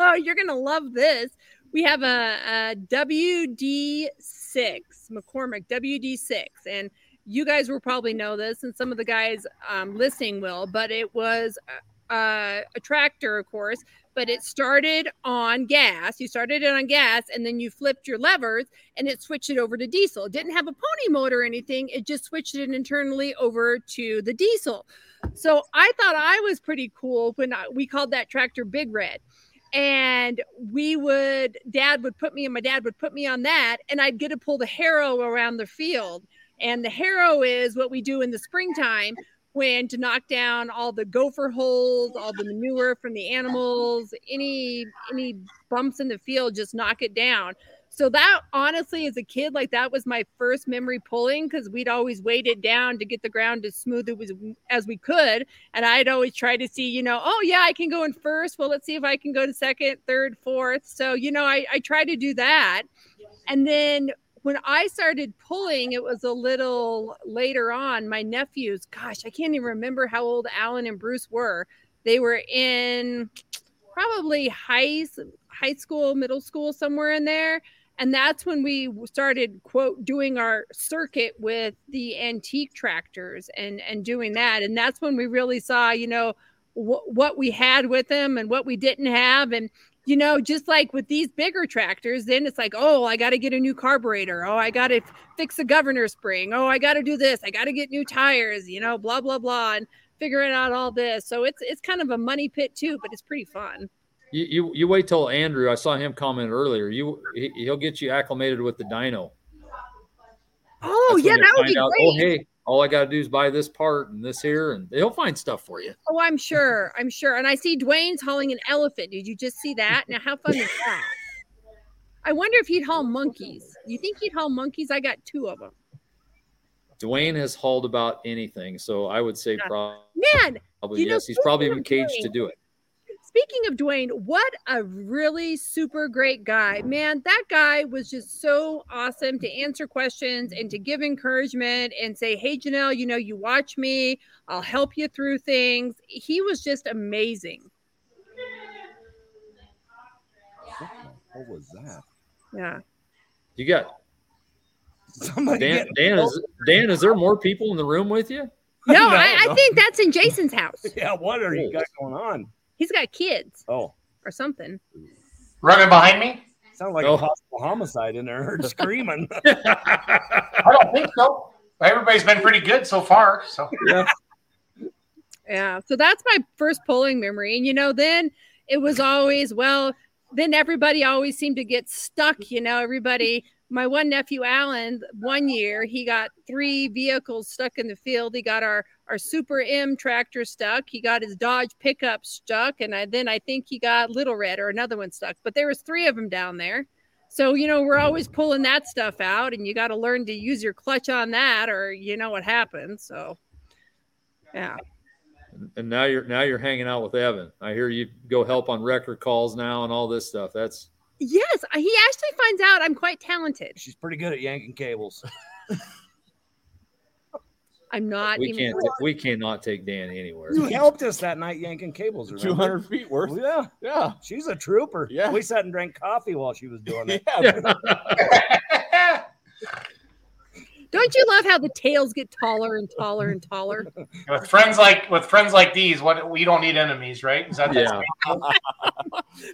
Oh, you're gonna love this. We have a, a WD6 McCormick WD6, and you guys will probably know this, and some of the guys um, listening will. But it was a tractor, of course, but it started on gas. You started it on gas, and then you flipped your levers, and it switched it over to diesel. It didn't have a pony motor or anything. It just switched it internally over to the diesel. So I thought I was pretty cool when I, we called that tractor Big Red. And we would, dad would put me, and my dad would put me on that, and I'd get to pull the harrow around the field. And the harrow is what we do in the springtime when to knock down all the gopher holes, all the manure from the animals, any any bumps in the field, just knock it down. So that honestly, as a kid, like that was my first memory pulling because we'd always weight it down to get the ground as smooth as, we could. And I'd always try to see, you know, oh yeah, I can go in first. Well, let's see if I can go to second, third, fourth. So, you know, I, I try to do that. And then when I started pulling, it was a little later on. My nephews, gosh, I can't even remember how old Alan and Bruce were. They were in probably high high school, middle school, somewhere in there. And that's when we started quote doing our circuit with the antique tractors and and doing that. And that's when we really saw, you know, wh- what we had with them and what we didn't have and you know, just like with these bigger tractors, then it's like, oh, I got to get a new carburetor. Oh, I got to fix the governor spring. Oh, I got to do this. I got to get new tires, you know, blah, blah, blah, and figuring out all this. So it's it's kind of a money pit too, but it's pretty fun. You you, you wait till andrew i saw him comment earlier you he, he'll get you acclimated with the dyno Oh, yeah, that would be out, great. oh hey all i got to do is buy this part and this here and he'll find stuff for you Oh, I'm sure. I'm sure. And I see Dwayne's hauling an elephant. Did you just see that? Now, how fun is that? I wonder if he'd haul monkeys. You think he'd haul monkeys? I got two of them. Dwayne has hauled about anything, so I would say Yeah. probably Man, You know, yes. He's probably even caged to do it. Speaking of Dwayne, what a really super great guy. Man, that guy was just so awesome to answer questions and to give encouragement and say, Hey, Janelle, you know, you watch me, I'll help you through things. He was just amazing. What was that? Yeah. You got Somebody Dan. Dan is Dan. Is there more people in the room with you? No, No, I, I no. think that's in Jason's house. Yeah, what are you Cool. got going on? He's got kids Oh, or something. Running behind me? sound like Oh. a possible homicide in there, Heard screaming. I don't think so. Everybody's been pretty good so far. So yeah. Yeah. So that's my first polling memory. And, you know, then it was always, well, then everybody always seemed to get stuck. You know, everybody, my one nephew, Alan, one oh. year, he got three vehicles stuck in the field. He got our, our Super M tractor stuck. He got his Dodge pickup stuck. And I, then I think he got Little Red or another one stuck. But there was three of them down there. So, you know, we're always pulling that stuff out and you got to learn to use your clutch on that or you know what happens. So, yeah. And now you're now you're hanging out with Evan. I hear you go help on record calls now and all this stuff. That's Yes, he actually finds out I'm quite talented. She's pretty good at yanking cables. I'm not we even. can't we cannot take Dan anywhere. You helped us that night yanking cables. Two hundred feet worth. Well, yeah, Yeah. she's a trooper. Yeah. we sat and drank coffee while she was doing it. Yeah. Don't you love how the tales get taller and taller and taller? with friends like with friends like these, what we don't need enemies, right? Is that Yeah.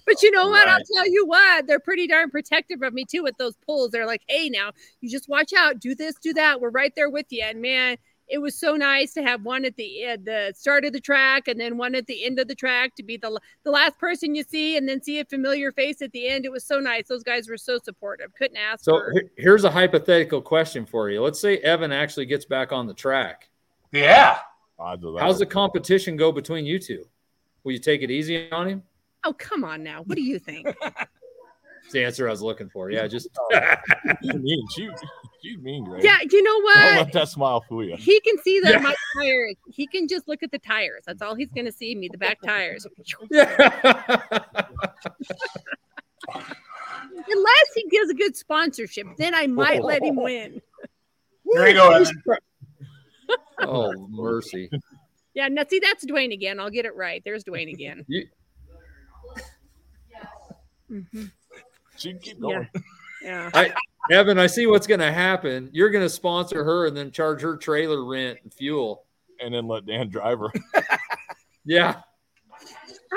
But you know what? I'll tell you what. They're pretty darn protective of me too with those pulls. They're like, "Hey, now you just watch out. Do this, do that. We're right there with you." And man, it was so nice to have one at the at the start of the track and then one at the end of the track to be the the last person you see and then see a familiar face at the end. It was so nice. Those guys were so supportive. Couldn't ask So for. he- here's a hypothetical question for you. Let's say Evan actually gets back on the track. Yeah. Odds of How's the competition go between you two? Will you take it easy on him? Oh, come on now. What do you think? It's the answer I was looking for. Yeah, just you mean. She, she's mean, Greg. yeah, you know Don't what? let that smile fool you. He can see that Yeah. my tires. He can just look at the tires. That's all he's going to see me, the back tires. yeah. Unless he gives a good sponsorship, then I might let him win. There you go, oh mercy. Yeah, now see, that's Dwayne again. I'll get it right. There's Dwayne again. You, Mhm. She can keep Yeah. going. Yeah. Evan, I see what's going to happen. You're going to sponsor her and then charge her trailer rent and fuel. And then let Dan drive her. Yeah.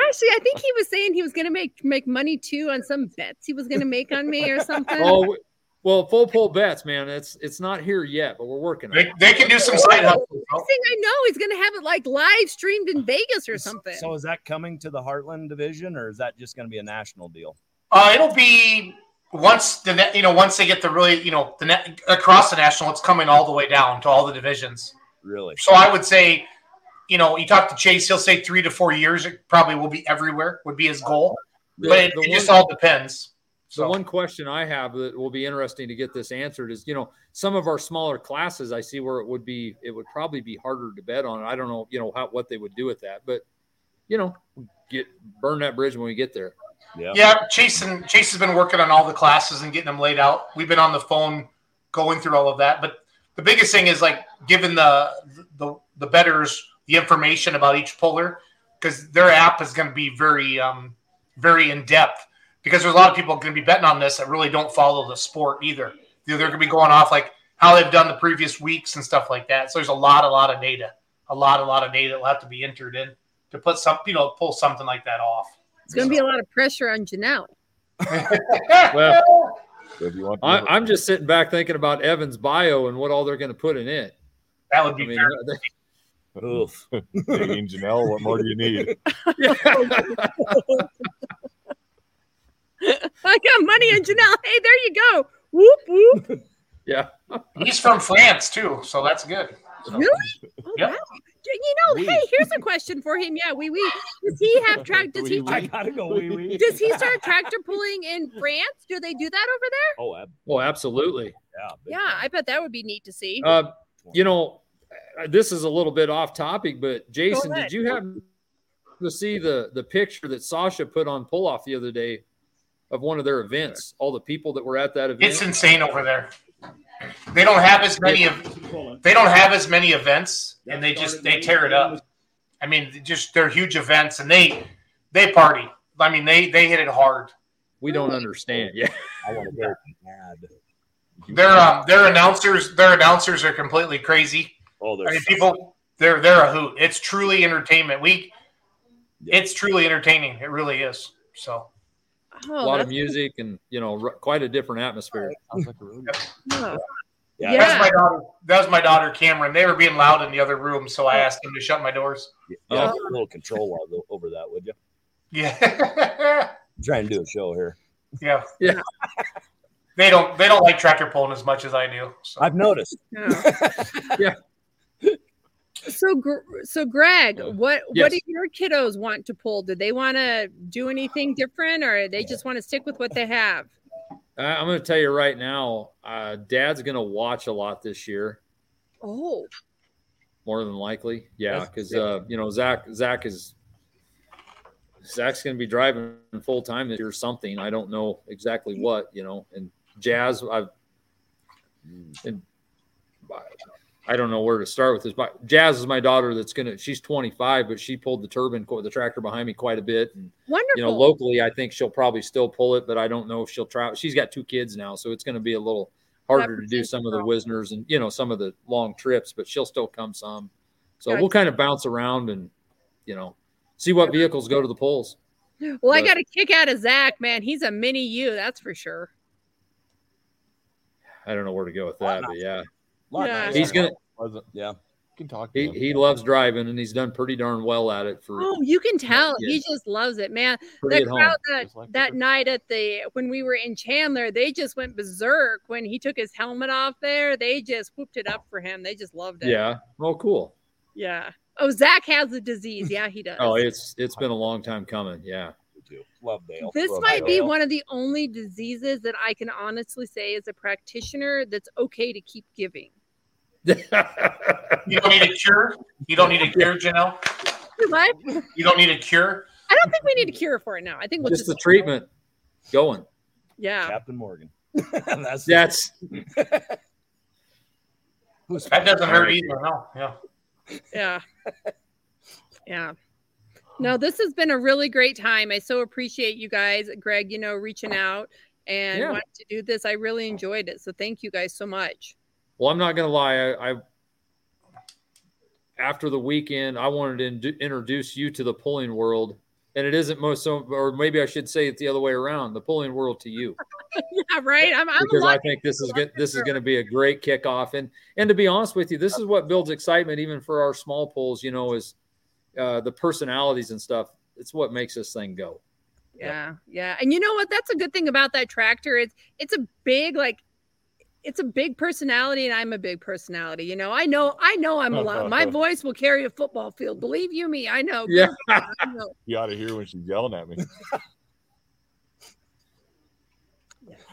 Actually, I think he was saying he was going to make make money too on some bets he was going to make on me or something. Oh, well, full pull bets, man. It's it's not here yet, but we're working on They, it. they can do some side hustles. Next thing I know, he's going to have it like live streamed in Vegas or something. So is that coming to the Heartland division, or is that just going to be a national deal? Uh, it'll be once the net, you know once they get the really you know the net across the national, it's coming all the way down to all the divisions. Really? So I would say, you know, you talk to Chase, he'll say three to four years. It probably will be everywhere. Would be his goal, The- but it, the it one- just all depends. The So one question I have that will be interesting to get this answered is, you know, some of our smaller classes, I see where it would be, it would probably be harder to bet on. I don't know, you know, how what they would do with that, but you know, get burn that bridge when we get there. Yeah. yeah, Chase and Chase has been working on all the classes and getting them laid out. We've been on the phone going through all of that, but the biggest thing is like giving the the the betters the information about each puller because their app is going to be very um very in depth because there's a lot of people going to be betting on this that really don't follow the sport either. They're going to be going off like how they've done the previous weeks and stuff like that. So there's a lot, a lot of data, a lot, a lot of data that will have to be entered in to put some, you know, pull something like that off. It's going to be a lot of pressure on Janelle. Well, So if you want I, I'm just sitting back thinking about Evan's bio and what all they're going to put in it. that would I be mean, fair. Oof. Digging Janelle, what more do you need? I got money on Janelle. Hey, there you go. Whoop whoop. yeah. He's from France too, so that's good. So- Really? Oh, Yep. wow. You know, Wee. hey, here's a question for him. Yeah, wee wee. Does he have track? Does he? Wee I gotta go wee wee. Does he start tractor pulling in France? Do they do that over there? Oh, ab- Well, absolutely. yeah. Yeah, time. I bet that would be neat to see. Uh, you know, uh, this is a little bit off topic, but Jason, did you happen to see the the picture that Sasha put on pull off the other day of one of their events? All the people that were at that event. It's insane over there. They don't have as many of they don't have as many events, and they just they tear it up. I mean, just they're huge events, and they they party. I mean, they they hit it hard. we don't understand. Yeah. I want to go bad. Their um their announcers their announcers are completely crazy. Oh, I there's mean, people they're they're a hoot. It's truly entertainment. We it's truly entertaining. It really is. So oh, a lot of music and you know r- quite a different atmosphere. Sounds like a really oh. Yeah. Yeah. that's my daughter. That was my daughter Cameron. They were being loud in the other room, so I asked them to shut my doors. yeah, Oh. a little control over that, would you? Yeah. I'm trying to do a show here. yeah. Yeah. They don't they don't like tractor pulling as much as I do. So. I've noticed. Yeah. So, so Greg, what Yes. what do your kiddos want to pull? Do they want to do anything different, or they just want to stick with what they have? I, I'm going to tell you right now, uh, Dad's going to watch a lot this year, Oh, more than likely. Yeah, because uh, you know Zach Zach is Zach's going to be driving full time this year. or Something I don't know exactly what you know. And Jazz, I've and I don't know where to start with this. But Jazz is my daughter. That's gonna. She's 25, but she pulled the turbine, the tractor behind me quite a bit. And wonderful. you know, locally, I think she'll probably still pull it, but I don't know if she'll try. She's got two kids now, so it's going to be a little harder to do some of the girl. Wisners and you know some of the long trips, but she'll still come some. So Gotcha. we'll kind of bounce around and you know see what vehicles go to the polls. well, I got a kick out of Zach, man. He's a mini you, that's for sure. I don't know where to go with that, but yeah, Lot Yeah. nicer. he's gonna. Wasn't Yeah. can talk to He, him. he loves driving and he's done pretty darn well at it for Oh, you can tell he just loves it, man. pretty That at home. crowd that like that her. night at the when we were in Chandler, they just went berserk when he took his helmet off there. They just whooped it up for him. They just loved it. Yeah. Oh, cool. Yeah. Oh, Zach has the disease. Yeah, he does. Oh, it's it's been a long time coming. Yeah. Me. Love Dale. This Love might be one of the only diseases that I can honestly say as a practitioner that's okay to keep giving. You don't need a cure. You don't need a cure, Janelle. What? You don't need a cure. I don't think we need a cure for it now. I think we'll Just just, the treatment going. yeah. Captain Morgan. That's That's who's That doesn't hurt either. No. Yeah. Yeah. Yeah. No, this has been a really great time. I so appreciate you guys, Greg, you know, reaching out and Yeah. wanting to do this. I really enjoyed it. So thank you guys so much. Well, I'm not gonna lie. I, I after the weekend, I wanted to introduce you to the pulling world, and it isn't most so, or maybe I should say it the other way around: the pulling world to you, Yeah, right. I'm, I'm because I think this is good. This is going to be a great kickoff, and and to be honest with you, this is what builds excitement even for our small pulls. You know, is uh, the personalities and stuff. It's what makes this thing go. Yeah, yeah. And you know what? That's a good thing about that tractor. It's it's a big like it's a big personality and I'm a big personality. You know, I know I know I'm a lot. My voice will carry a football field. Believe you me, I know. Yeah. I know. You ought to hear when she's yelling at me.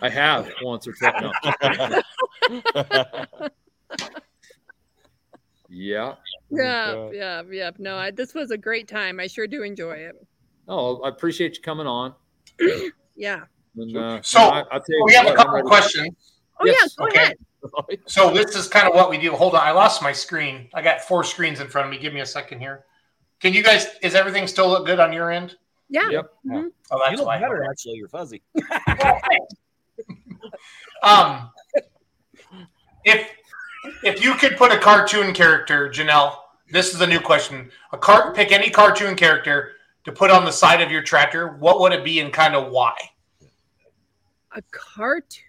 I have once or twice. Yeah. Yeah, yeah, yeah. No, I, this was a great time. I sure do enjoy it. Oh, I appreciate you coming on. Yeah. And, uh, So, I, I'll tell you We have a what, I'm couple ready. questions. Oh Yes, yeah, go okay. ahead. So this is kind of what we do. Hold on, I lost my screen. I got four screens in front of me. Give me a second here. Can you guys? Is everything still look good on your end? Yeah. Yep. Oh, you that's look why. better actually. You're fuzzy. Um, if if you could put a cartoon character, Janelle, this is a new question. A car, pick any cartoon character to put on the side of your tractor. What would it be, and kind of why? A cartoon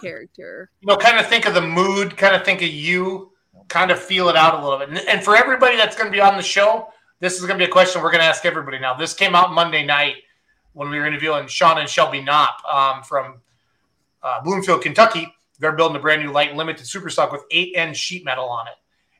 character. You know, kind of think of the mood. Kind of think of you. Kind of feel it out a little bit. And, and for everybody that's going to be on the show, this is going to be a question we're going to ask everybody now. This came out Monday night when we were interviewing Sean and Shelby Knopp um, from uh, Bloomfield, Kentucky. They're building a brand new light limited super stock with eight N sheet metal on it,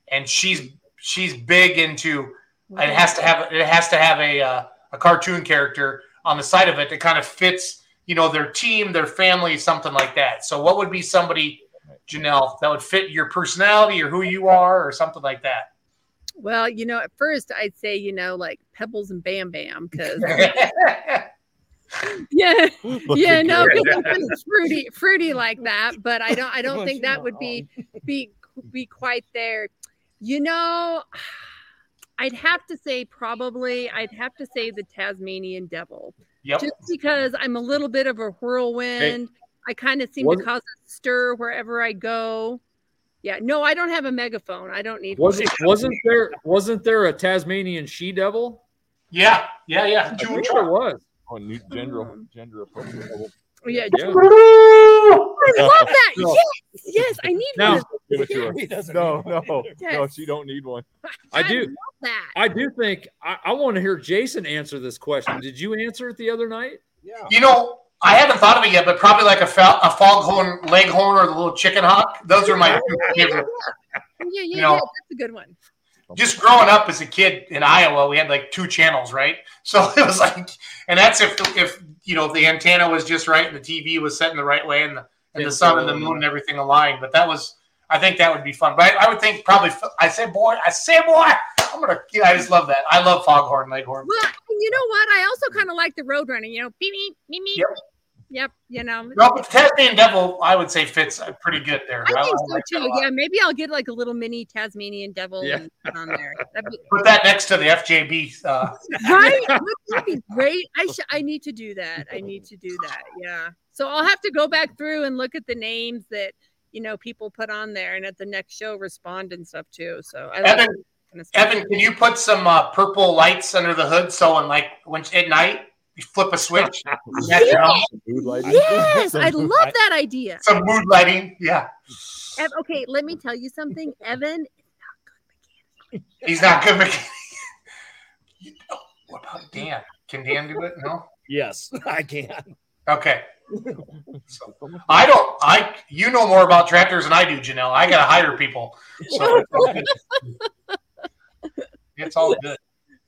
and she's she's big into it has to have it has to have a uh, a cartoon character on the side of it that kind of fits you know their team, their family, something like that. So what would be somebody, Janelle, that would fit your personality or who you are or something like that? Well, you know, at first I'd say, you know, like Pebbles and Bam Bam, because yeah, yeah, at no, Gary. 'cause it's kind of fruity, fruity like that. But I don't, I don't think that would be be be quite there. You know, I'd have to say probably I'd have to say the Tasmanian Devil, yep. just because I'm a little bit of a whirlwind. I kind of seem to cause a stir wherever I go. Yeah, no, I don't have a megaphone. I don't need one. Wasn't wasn't there wasn't there a Tasmanian she devil? Yeah, yeah, yeah. I think there was. Oh, new gender, um, gender appropriate. Oh, yeah, Yeah. Oh, I love that. No. Yes, yes, I need Now- one. of Give it to her. No, no, either. no. Yes. She don't need one. I do. love that. I do think I, I want to hear Jason answer this question. Did you answer it the other night? Yeah. You know, I haven't thought of it yet, but probably like a, fa- a foghorn, leghorn, or the little chicken hawk. Those are my favorite. Yeah, yeah, You yeah. That's a good one. Just growing up as a kid in Iowa, we had like two channels, right? So it was like, and that's if if you know the antenna was just right and the TV was set in the right way and the and the sun and the moon and everything aligned. But that was, I think that would be fun. But I, I would think probably, I say boy, I say boy, I'm gonna. I just love that. I love foghorn, leghorn. Well, you know what? I also kind of like the Roadrunner. You know, beep beep beep beep. Yep. Yep. You know. No, but the Tasmanian Devil, I would say fits uh, pretty good there. I think so like too. Yeah, maybe I'll get like a little mini Tasmanian devil Yeah. and put on there. Be, Put that next to the FJB. Uh, right? Wouldn't be great? I sh- I need to do that. I need to do that. Yeah. So I'll have to go back through and look at the names that you know people put on there, and at the next show respond and stuff too. So I like Evan, that kind of stuff. Evan, can you put some uh, purple lights under the hood so when like when at night you flip a switch, match your home? Food lighting. Yes, I love that idea. some mood lighting. Yeah, Ev- okay, let me tell you something. Evan he's not good. mechanic. You know, what about Dan? Can Dan do it? No. Yes, I can. Okay. So, I don't. I you know more about tractors than I do, Janelle. I gotta hire people. So it's all good.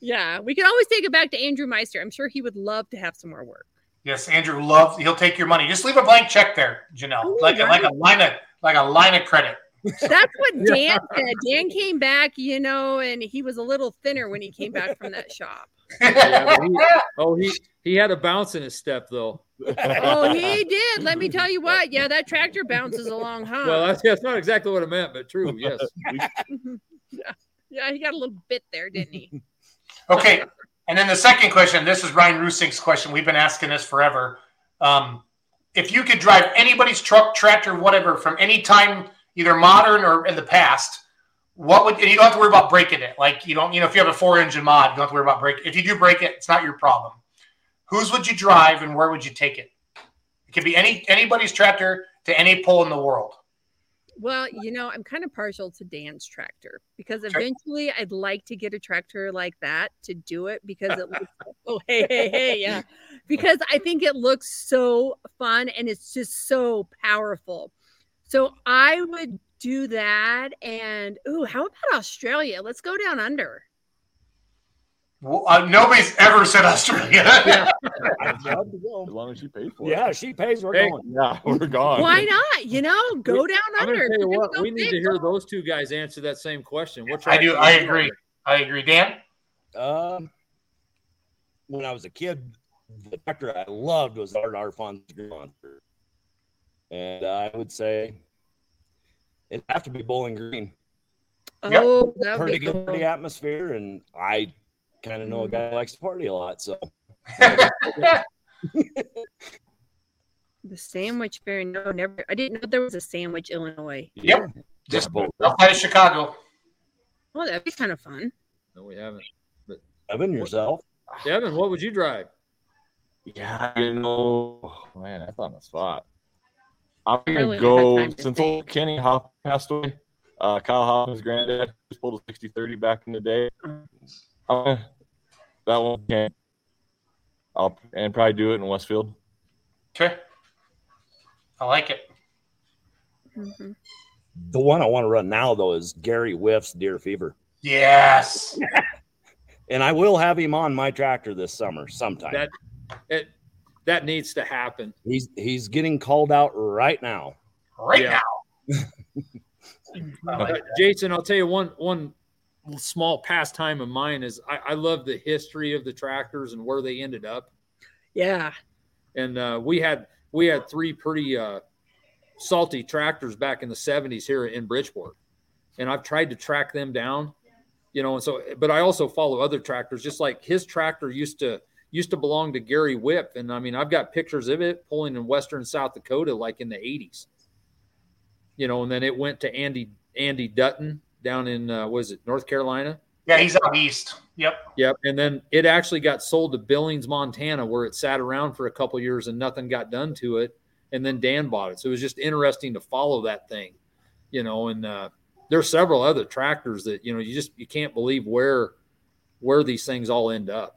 Yeah, we can always take it back to Andrew Meister. I'm sure he would love to have some more work. Yes, Andrew loves. He'll take your money. Just leave a blank check there, Janelle. Ooh, Like a, like a line of like a line of credit. That's what Dan said. Dan came back, you know, and he was a little thinner when he came back from that shop. Yeah, he- oh, he he had a bounce in his step though. Oh, he did. Let me tell you what. Yeah, that tractor bounces along, huh? Well, that's, that's not exactly what I meant, but true. Yes. yeah. yeah, he got a little bit there, didn't he? Okay. And then the second question, this is Ryan Rusink's question. We've been asking this forever. Um, if you could drive anybody's truck, tractor, whatever, from any time, either modern or in the past, what would and you don't have to worry about breaking it. Like you don't, you know, if you have a four engine mod, you don't have to worry about breaking. If you do break it, it's not your problem. Whose would you drive and where would you take it? It could be any anybody's tractor to any pole in the world. Well, you know, I'm kind of partial to Dan's tractor because eventually I'd like to get a tractor like that to do it because it looks oh hey hey hey yeah because I think it looks so fun and it's just so powerful. So I would do that and ooh, how about Australia? Let's go down under. Well, uh, nobody's ever said Australia. I'd As long as she pays for it. Yeah, she pays. We're Hey. going. Yeah, we're gone. Why not? You know, go down I'm under. gonna tell you what. gonna We need to hear go- those two guys answer that same question. What I do. I agree. drive? I agree. Dan? Um, when I was a kid, the tractor I loved was our Arfon Monster, and I would say it'd have to be Bowling Green. Yep. Oh, that would Pretty be good, cool. pretty atmosphere, and I kind of know a guy who likes to party a lot. So The sandwich fair. No, never. I didn't know there was a sandwich, Illinois. Yep. Just both. outside of Chicago. Oh, that'd be kind of fun. No, we haven't. Evan yourself. Devin, what would you drive? Yeah, you know, oh, man, that's on the spot. I'm gonna Really go to since old Kenny Hoff passed away. Uh, Kyle Hoffman's granddad just pulled a 60-30 back in the day. Mm. That one can. I'll and probably do it in Westfield. Okay. I like it. Mhm. The one I want to run now though is Gary Whiff's Deer Fever. Yes. And I will have him on my tractor this summer sometime. That it that needs to happen. he's he's getting called out right now. Right Yeah. now. Uh, Jason, I'll tell you one one small pastime of mine is I, I love the history of the tractors and where they ended up. Yeah. And uh, we had we had three pretty uh, salty tractors back in the '70s here in Bridgeport, and I've tried to track them down. You know, and so but I also follow other tractors. Just like his tractor used to used to belong to Gary Whip, and I mean I've got pictures of it pulling in western South Dakota like in the '80s. You know, and then it went to Andy Andy Dutton down in uh, was it North Carolina? Yeah, he's out east. Yep. Yep. And then it actually got sold to Billings, Montana, where it sat around for a couple years and nothing got done to it. And then Dan bought it. So it was just interesting to follow that thing, you know. And uh, there's several other tractors that you know you just you can't believe where where these things all end up.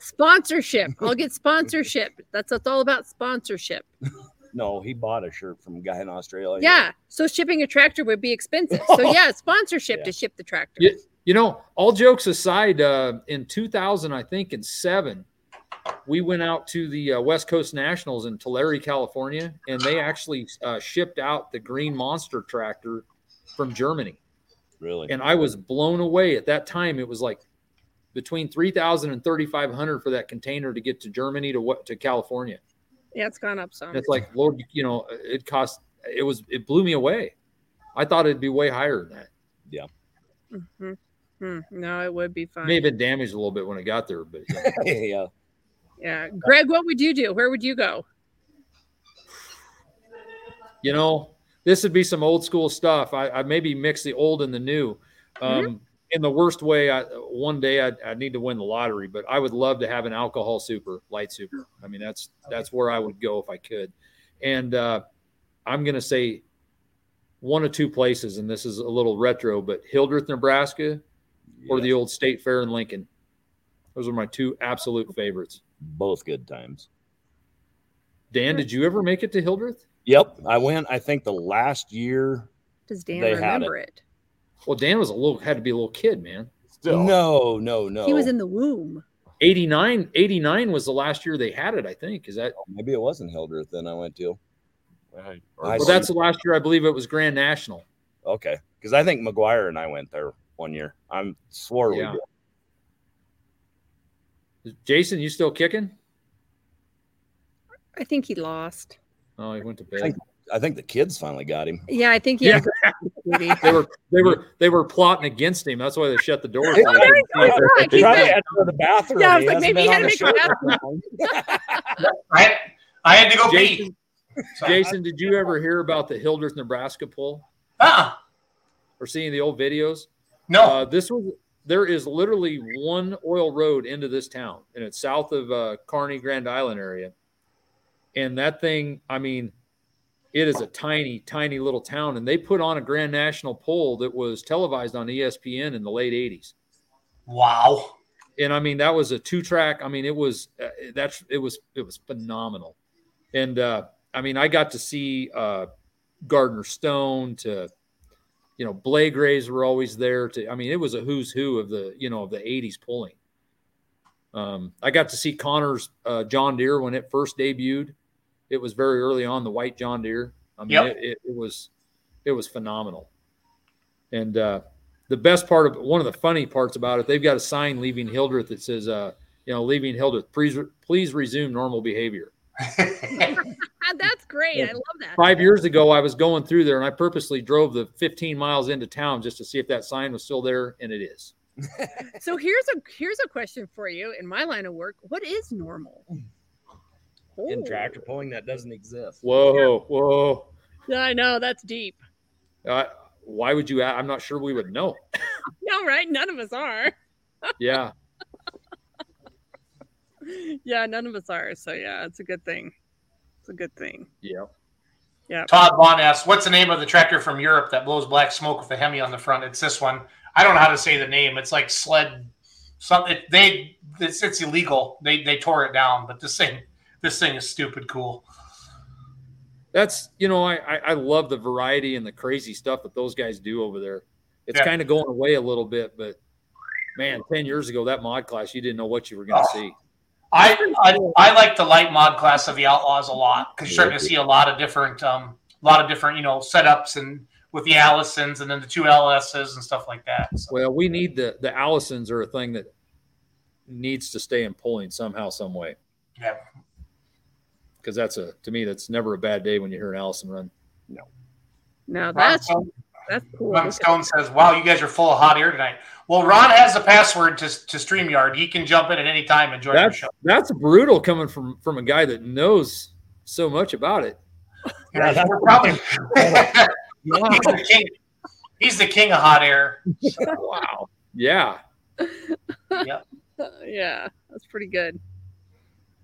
Sponsorship. I'll get sponsorship. That's what's all about sponsorship. No, he bought a shirt from a guy in Australia. Yeah. So shipping a tractor would be expensive. So yeah, sponsorship Yeah. to ship the tractor. Yeah. You know, all jokes aside, uh, in 2000, I think in seven, we went out to the uh, West Coast Nationals in Tulare, California, and they actually uh, shipped out the Green Monster tractor from Germany. Really? and I was blown away at that time. It was like between 3000 and 3500 for that container to get to Germany to what to California. Yeah, it's gone up some. And it's like, Lord, you know, it cost, it was, it blew me away. I thought it'd be way higher than that. Mhm. Hmm. No, it would be fun. May have been damaged a little bit when it got there, but yeah. yeah. Yeah. Greg, what would you do? Where would you go? you know, this would be some old school stuff. I, I maybe mix the old and the new. Um, In the worst way, I, one day I'd, I'd need to win the lottery, but I would love to have an alcohol super, light super. I mean, that's that's where I would go if I could. And uh, I'm going to say one of two places, and this is a little retro, but Hildreth, Nebraska, or the old State Fair in Lincoln. Those are my two absolute favorites. both good times. Dan, did you ever make it to Hildreth? Yep. I went, I think the last year. Does Dan They had remember it? Well, Dan was a little had to be a little kid, man. Still, No, no, no. He was in the womb. 89 89 was the last year they had it i think is that oh, Maybe it wasn't Hildreth then I went to. I- I well that's the last year i believe it was grand national Okay. Because I think McGuire and I went there one year. I'm swore Yeah. we did. jason you still kicking I think he lost. oh he went to I bed think, I think the kids finally got him. Yeah, I think he Yeah. Had a baby. they were they were they were plotting against him that's why they shut the doors Hey, so they couldn't see he's him. back, he's Tried to back. enter the bathroom. Yeah, I was He like, maybe he been had on to the make show a long. I had, I had to go pee. jason So- jason did you ever hear about the hildreth nebraska pull Uh-uh. or seeing the old videos No. Uh, this was there is literally one oil road into this town, and it's south of uh, Kearney, Grand Island area. And that thing, I mean, it is a tiny, tiny little town, and they put on a Grand National poll that was televised on ESPN in the late '80s. wow. And I mean, that was a two-track. I mean, it was uh, that's it was it was phenomenal. And uh, I mean, I got to see uh, Gardner Stone to you know, Blagrays were always there to, I mean, it was a who's who of the, you know, of the 80s pulling. Um, I got to see Connor's uh, John Deere when it first debuted. It was very early on, the white John Deere. I mean, Yep. it, it, it was, it was phenomenal. And uh, the best part of one of the funny parts about it, they've got a sign leaving Hildreth that says, uh, you know, leaving Hildreth, please, please resume normal behavior. That's great. I love that. Five years ago, I was going through there and I purposely drove the 15 miles into town just to see if that sign was still there, and it is. So here's a here's a question for you in my line of work. What is normal? In Oh. tractor pulling, that doesn't exist. Whoa, whoa. Yeah, I know that's deep. Uh, why would you? I'm not sure we would know. No, right? None of us are. Yeah. Yeah, none of us are. So yeah, it's a good thing. It's a good thing. Yeah. Yeah. Todd Bond asks, "What's the name of the tractor from Europe that blows black smoke with a Hemi on the front?" It's this one. I don't know how to say the name. It's like sled. Something they it's, it's illegal. They they tore it down, but this thing this thing is stupid cool. That's, you know, I, I, I love the variety and the crazy stuff that those guys do over there. It's Yeah. kind of going away a little bit, but man, ten years ago that mod class, you didn't know what you were going to Oh. see. I, I I like the light mod class of the Outlaws a lot because you're starting to see a lot of different um a lot of different you know setups and with the Allisons and then the two LSs and stuff like that. So, Well, we need the the Allisons are a thing that needs to stay in pulling somehow, some way. yeah. Because that's a to me that's never a bad day when you hear an Allison run. No. Now Ron that's that's cool. Ron Stone says, "Wow, you guys are full of hot air tonight." Well, Ron has the password to to Streamyard. He can jump in at any time and join the That's show. that's brutal coming from from a guy that knows so much about it. Yeah, that's- we're probably. Yeah. he's, the king, he's the king of hot air. Wow. Yeah. yeah, that's pretty good.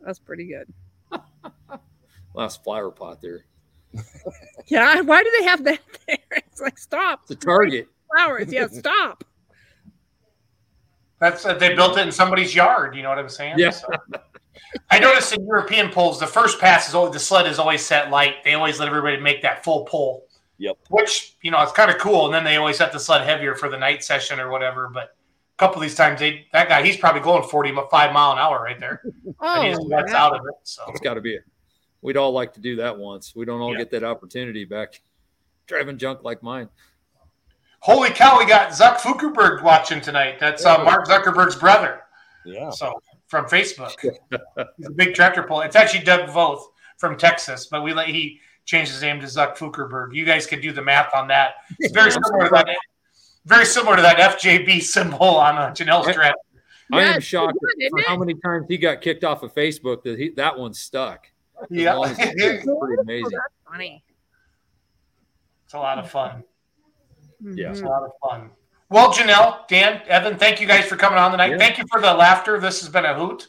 That's pretty good. Last flower pot there. Yeah, why do they have that there? It's like stop The target. flowers. Yeah, stop. That's uh, they built it in somebody's yard. You know what I'm saying? Yeah. So- I noticed in European polls, the first pass is always the sled is always set light. They always let everybody make that full pull. Yep. Which you know it's kind of cool, and then they always set the sled heavier for the night session or whatever. But a couple of these times, they that guy he's probably going 45 mile an hour right there, Oh, and he's nuts wow. out of it. So It's got to be. A, we'd all like to do that once. We don't all Yeah. get that opportunity back. Driving junk like mine. holy cow, we got Zuck Fukerberg watching tonight. That's uh, Mark Zuckerberg's brother. Yeah. So from Facebook, he's a big tractor pull. It's actually Doug Voth from Texas, but we let he changed his name to Zuck Fukerberg. You guys could do the math on that. It's very similar to that. Very similar to that FJB symbol on uh, Janelle's tractor. I am shocked good, for how many times he got kicked off of Facebook that he that one stuck. As Yeah, long as- it's it's pretty amazing. That's funny. a lot of fun. Yeah. It's a lot of fun. Well, Janelle, Dan, Evan, thank you guys for coming on tonight. Yeah. Thank you for the laughter. This has been a hoot.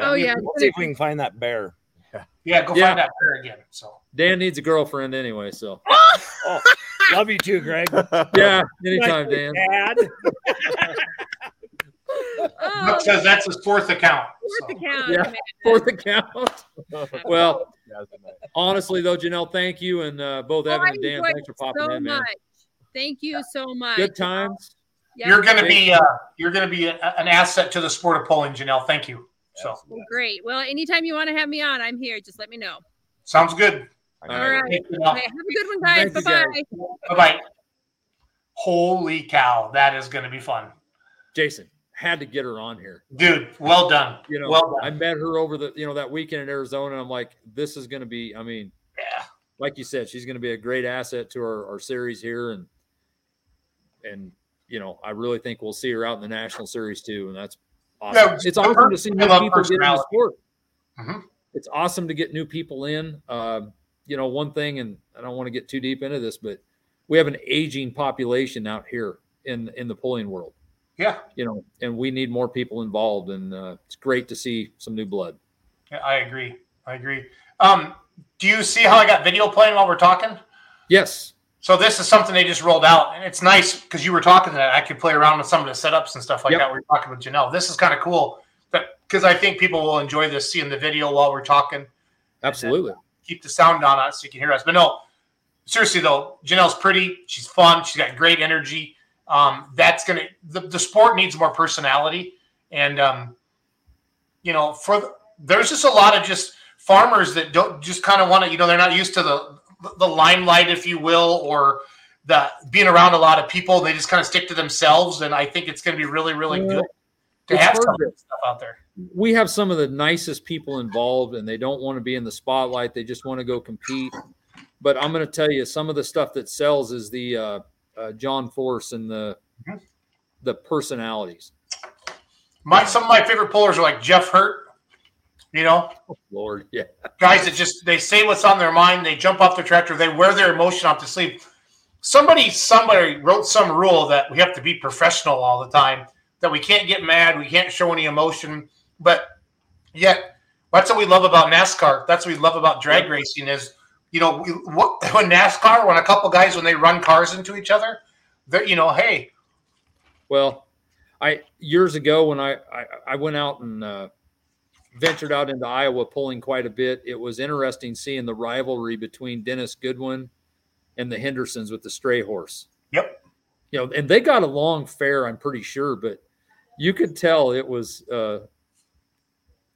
Oh, yeah. We'll see if we can find that bear. Yeah, yeah go Yeah. find that bear again. So Dan needs a girlfriend anyway, so Oh, love you too, Greg. yeah, anytime, Dan. Dad. Oh, says that's his fourth account. fourth So. account, Yeah. Fourth account. Well, Yeah, that's nice. honestly though, Janelle, thank you, and uh, both Oh, Evan I and Dan, thanks for popping so in, man. much. Thank you so much. Good times. Yeah, You're going to be uh, you're going to be a, an asset to the sport of pulling, Janelle. Thank you. So well, great. Well, anytime you want to have me on, I'm here. Just let me know. sounds good. All All right. right. Okay, have a good one, guys. Bye bye. Bye bye. Holy cow, that is going to be fun, Jason had to get her on here. dude. Well done. You know, well done. I met her over the you know that weekend in Arizona, and I'm like, this is going to be. I mean, Yeah. like you said, she's going to be a great asset to our, our series here, and and you know, I really think we'll see her out in the national series too, and that's awesome. Yeah, it's awesome to see new people get in the sport. Mhm. It's awesome to get new people in. Um, you know, one thing, and I don't want to get too deep into this, but we have an aging population out here in in the pulling world. Yeah, You know, and we need more people involved, and uh, it's great to see some new blood. yeah, I agree. I agree. Um, do you see how I got video playing while we're talking? Yes, So this is something they just rolled out, and it's nice because you were talking that I could play around with some of the setups and stuff like Yep. that. We are talking with Janelle. This is kind of cool, because I think people will enjoy this, seeing the video while we're talking. absolutely. Keep the sound on us so you can hear us. But no, seriously though, Janelle's pretty. She's fun. She's got great energy. Um, that's gonna the, the sport needs more personality, and um, you know, for the, there's just a lot of just farmers that don't just kind of want to, you know, they're not used to the the limelight, if you will, or the being around a lot of people. They just kind of stick to themselves, and I think it's going to be really, really Yeah. good to It's have some of this stuff out there. we have some of the nicest people involved and they don't want to be in the spotlight they just want to go compete but i'm going to tell you some of the stuff that sells is the uh, uh, john force and the Mhm. the personalities My some of my favorite pullers are like Jeff Hurt. You know, lord yeah guys that just they say what's on their mind, they jump off their tractor, they wear their emotion off to sleep. Somebody somebody wrote some rule that we have to be professional all the time, that we can't get mad, we can't show any emotion, but yet that's what we love about NASCAR. That's what we love about drag racing is you know we, what when NASCAR when a couple guys when they run cars into each other, they're you know hey well i years ago when i i, I went out and uh, ventured out into iowa pulling quite a bit it was interesting seeing the rivalry between dennis goodwin and the hendersons with the stray horse yep you know, and they got along fair, I'm pretty sure, but you could tell it was uh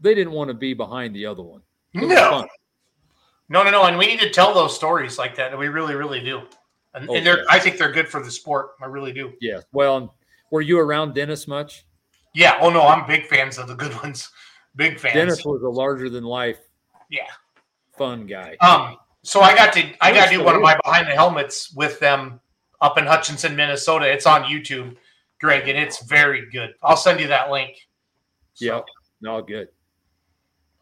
they didn't want to be behind the other one. No. No, no, no. And we need to tell those stories like that. We really, really do. And, Oh, and they're, yeah. I think they're good for the sport. I really do. Yeah. Well, were you around Dennis much? Yeah. Oh no, I'm big fans of the good ones. Big fans. Dennis was a larger than life Yeah. fun guy. Um. So I got to I got to do one of my behind the helmets with them up in Hutchinson, Minnesota. It's on YouTube, Greg, and it's very good. I'll send you that link. So Yep. No, good.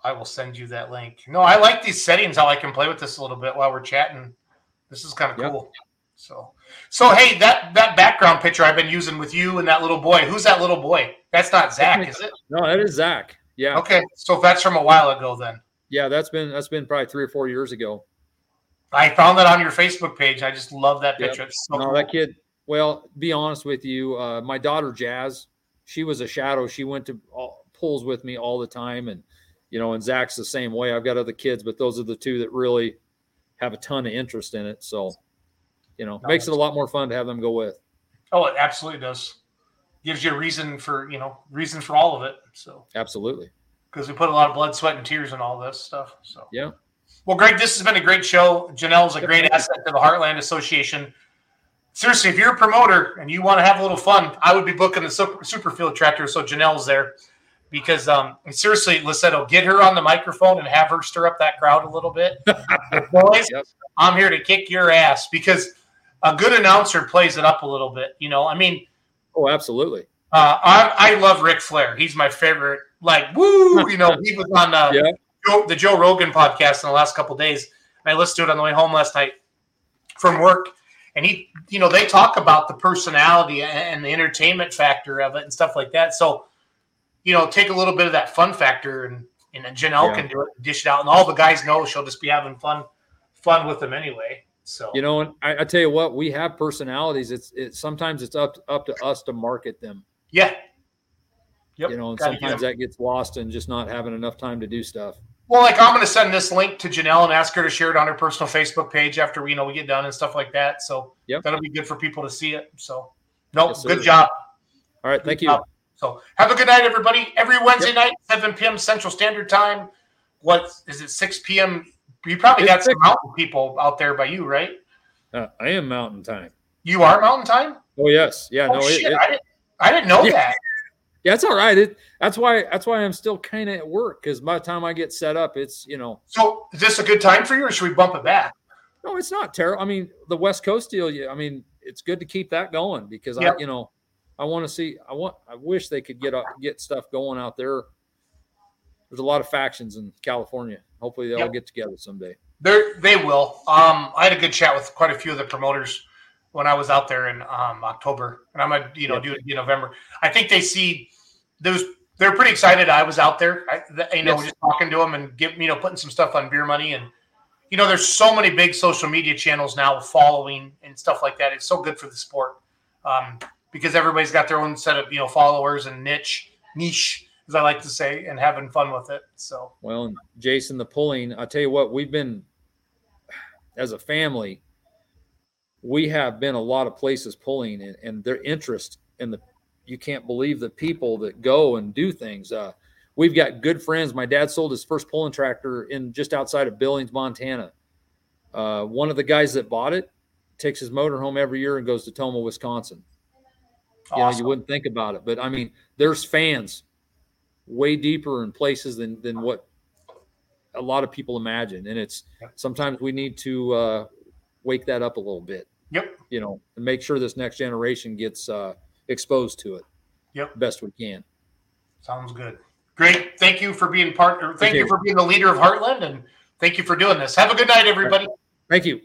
I will send you that link. No, I like these settings. How I can play with this a little bit while we're chatting. This is kind of Yep. cool. So, so hey, that that background picture I've been using with you and that little boy. Who's that little boy? That's not Zach, is it? No, that is Zach. Yeah. Okay, so that's from a while ago. Then Yeah, that's been that's been probably three or four years ago. I found that on your Facebook page. I just love that picture. It's so No, cool. that kid. Well, be honest with you, uh, my daughter Jazz, she was a shadow. She went to all, pulls with me all the time, and you know, and Zach's the same way. I've got other kids, but those are the two that really have a ton of interest in it. So, you know, No, makes it a lot more fun to have them go with. Oh, it absolutely does. Gives you a reason for you know reason for all of it. So Absolutely. because we put a lot of blood, sweat, and tears in all this stuff. So Yeah. Well, Greg, this has been a great show. Janelle's a great asset to the Heartland Association. Seriously, if you're a promoter and you want to have a little fun, I would be booking the super, super field tractor. So Janelle's there because, um, seriously, Lussetto, get her on the microphone and have her stir up that crowd a little bit. Boys, Yep. I'm here to kick your ass because a good announcer plays it up a little bit. You know, I mean, Oh, absolutely. uh, I, I love Ric Flair. He's my favorite. Like, woo! You know, he was on uh, Yeah. Joe, the Joe Rogan podcast in the last couple days. And I listened to it on the way home last night from work. And he, you know, they talk about the personality and- and the entertainment factor of it and stuff like that. So, you know, take a little bit of that fun factor and and then Janelle Yeah. can do it, dish it out, and all the guys know she'll just be having fun, fun with them anyway. So You know, and I, I tell you what, we have personalities. It's it sometimes it's up up to us to market them. yeah, yep. You know, and gotta sometimes that gets lost in just not having enough time to do stuff. Well, like I'm going to send this link to Janelle and ask her to share it on her personal Facebook page after we you know we get done and stuff like that. So Yep. that'll be good for people to see it. So no, Yes, good job. All right, thank you. Job. So have a good night, everybody. Every Wednesday night, 7 p.m. Central Standard Time. What is it? 6 p.m. You probably It's got some six. mountain people out there by you, right? Uh, I am Mountain Time. You are Mountain Time. Oh yes, yeah, oh no, shit! it- I didn't. I didn't know Yeah. that. yeah, it's all right. It, that's why that's why I'm still kind of at work because by the time I get set up, it's you know, So is this a good time for you, or should we bump it back? no, it's not terrible. I mean, the West Coast deal. Yeah, I mean, it's good to keep that going because Yep. I, you know, I want to see. I want. I wish they could get up, get stuff going out there. There's a lot of factions in California. Hopefully, they all Yep. get together someday. They they will. Um, I had a good chat with quite a few of the promoters when I was out there in um, October, and I'm gonna you know Yep. do it in November. I think they see those. They're pretty excited. I was out there. I, you know, Yes. just talking to them and give you know putting some stuff on beer money and you know there's so many big social media channels now following and stuff like that. It's so good for the sport um, because everybody's got their own set of you know followers and niche niche as I like to say and having fun with it. So Well, Jason, the pulling, I tell you what, we've been as a family, we have been a lot of places pulling and, and their interest in the you can't believe the people that go and do things. Uh, we've got good friends. My dad sold his first pulling tractor in just outside of Billings, Montana. Uh, one of the guys that bought it takes his motor home every year and goes to Tomah, Wisconsin. You know, you wouldn't think about it, but I mean, there's fans way deeper in places than than what a lot of people imagine, and it's sometimes we need to uh, wake that up a little bit. Yep. You know, and make sure this next generation gets uh, exposed to it. Yep. Best we can. Sounds good. Great. Thank you for being part. Thank you you. for being the leader of Heartland, and thank you for doing this. Have a good night, everybody. Thank you.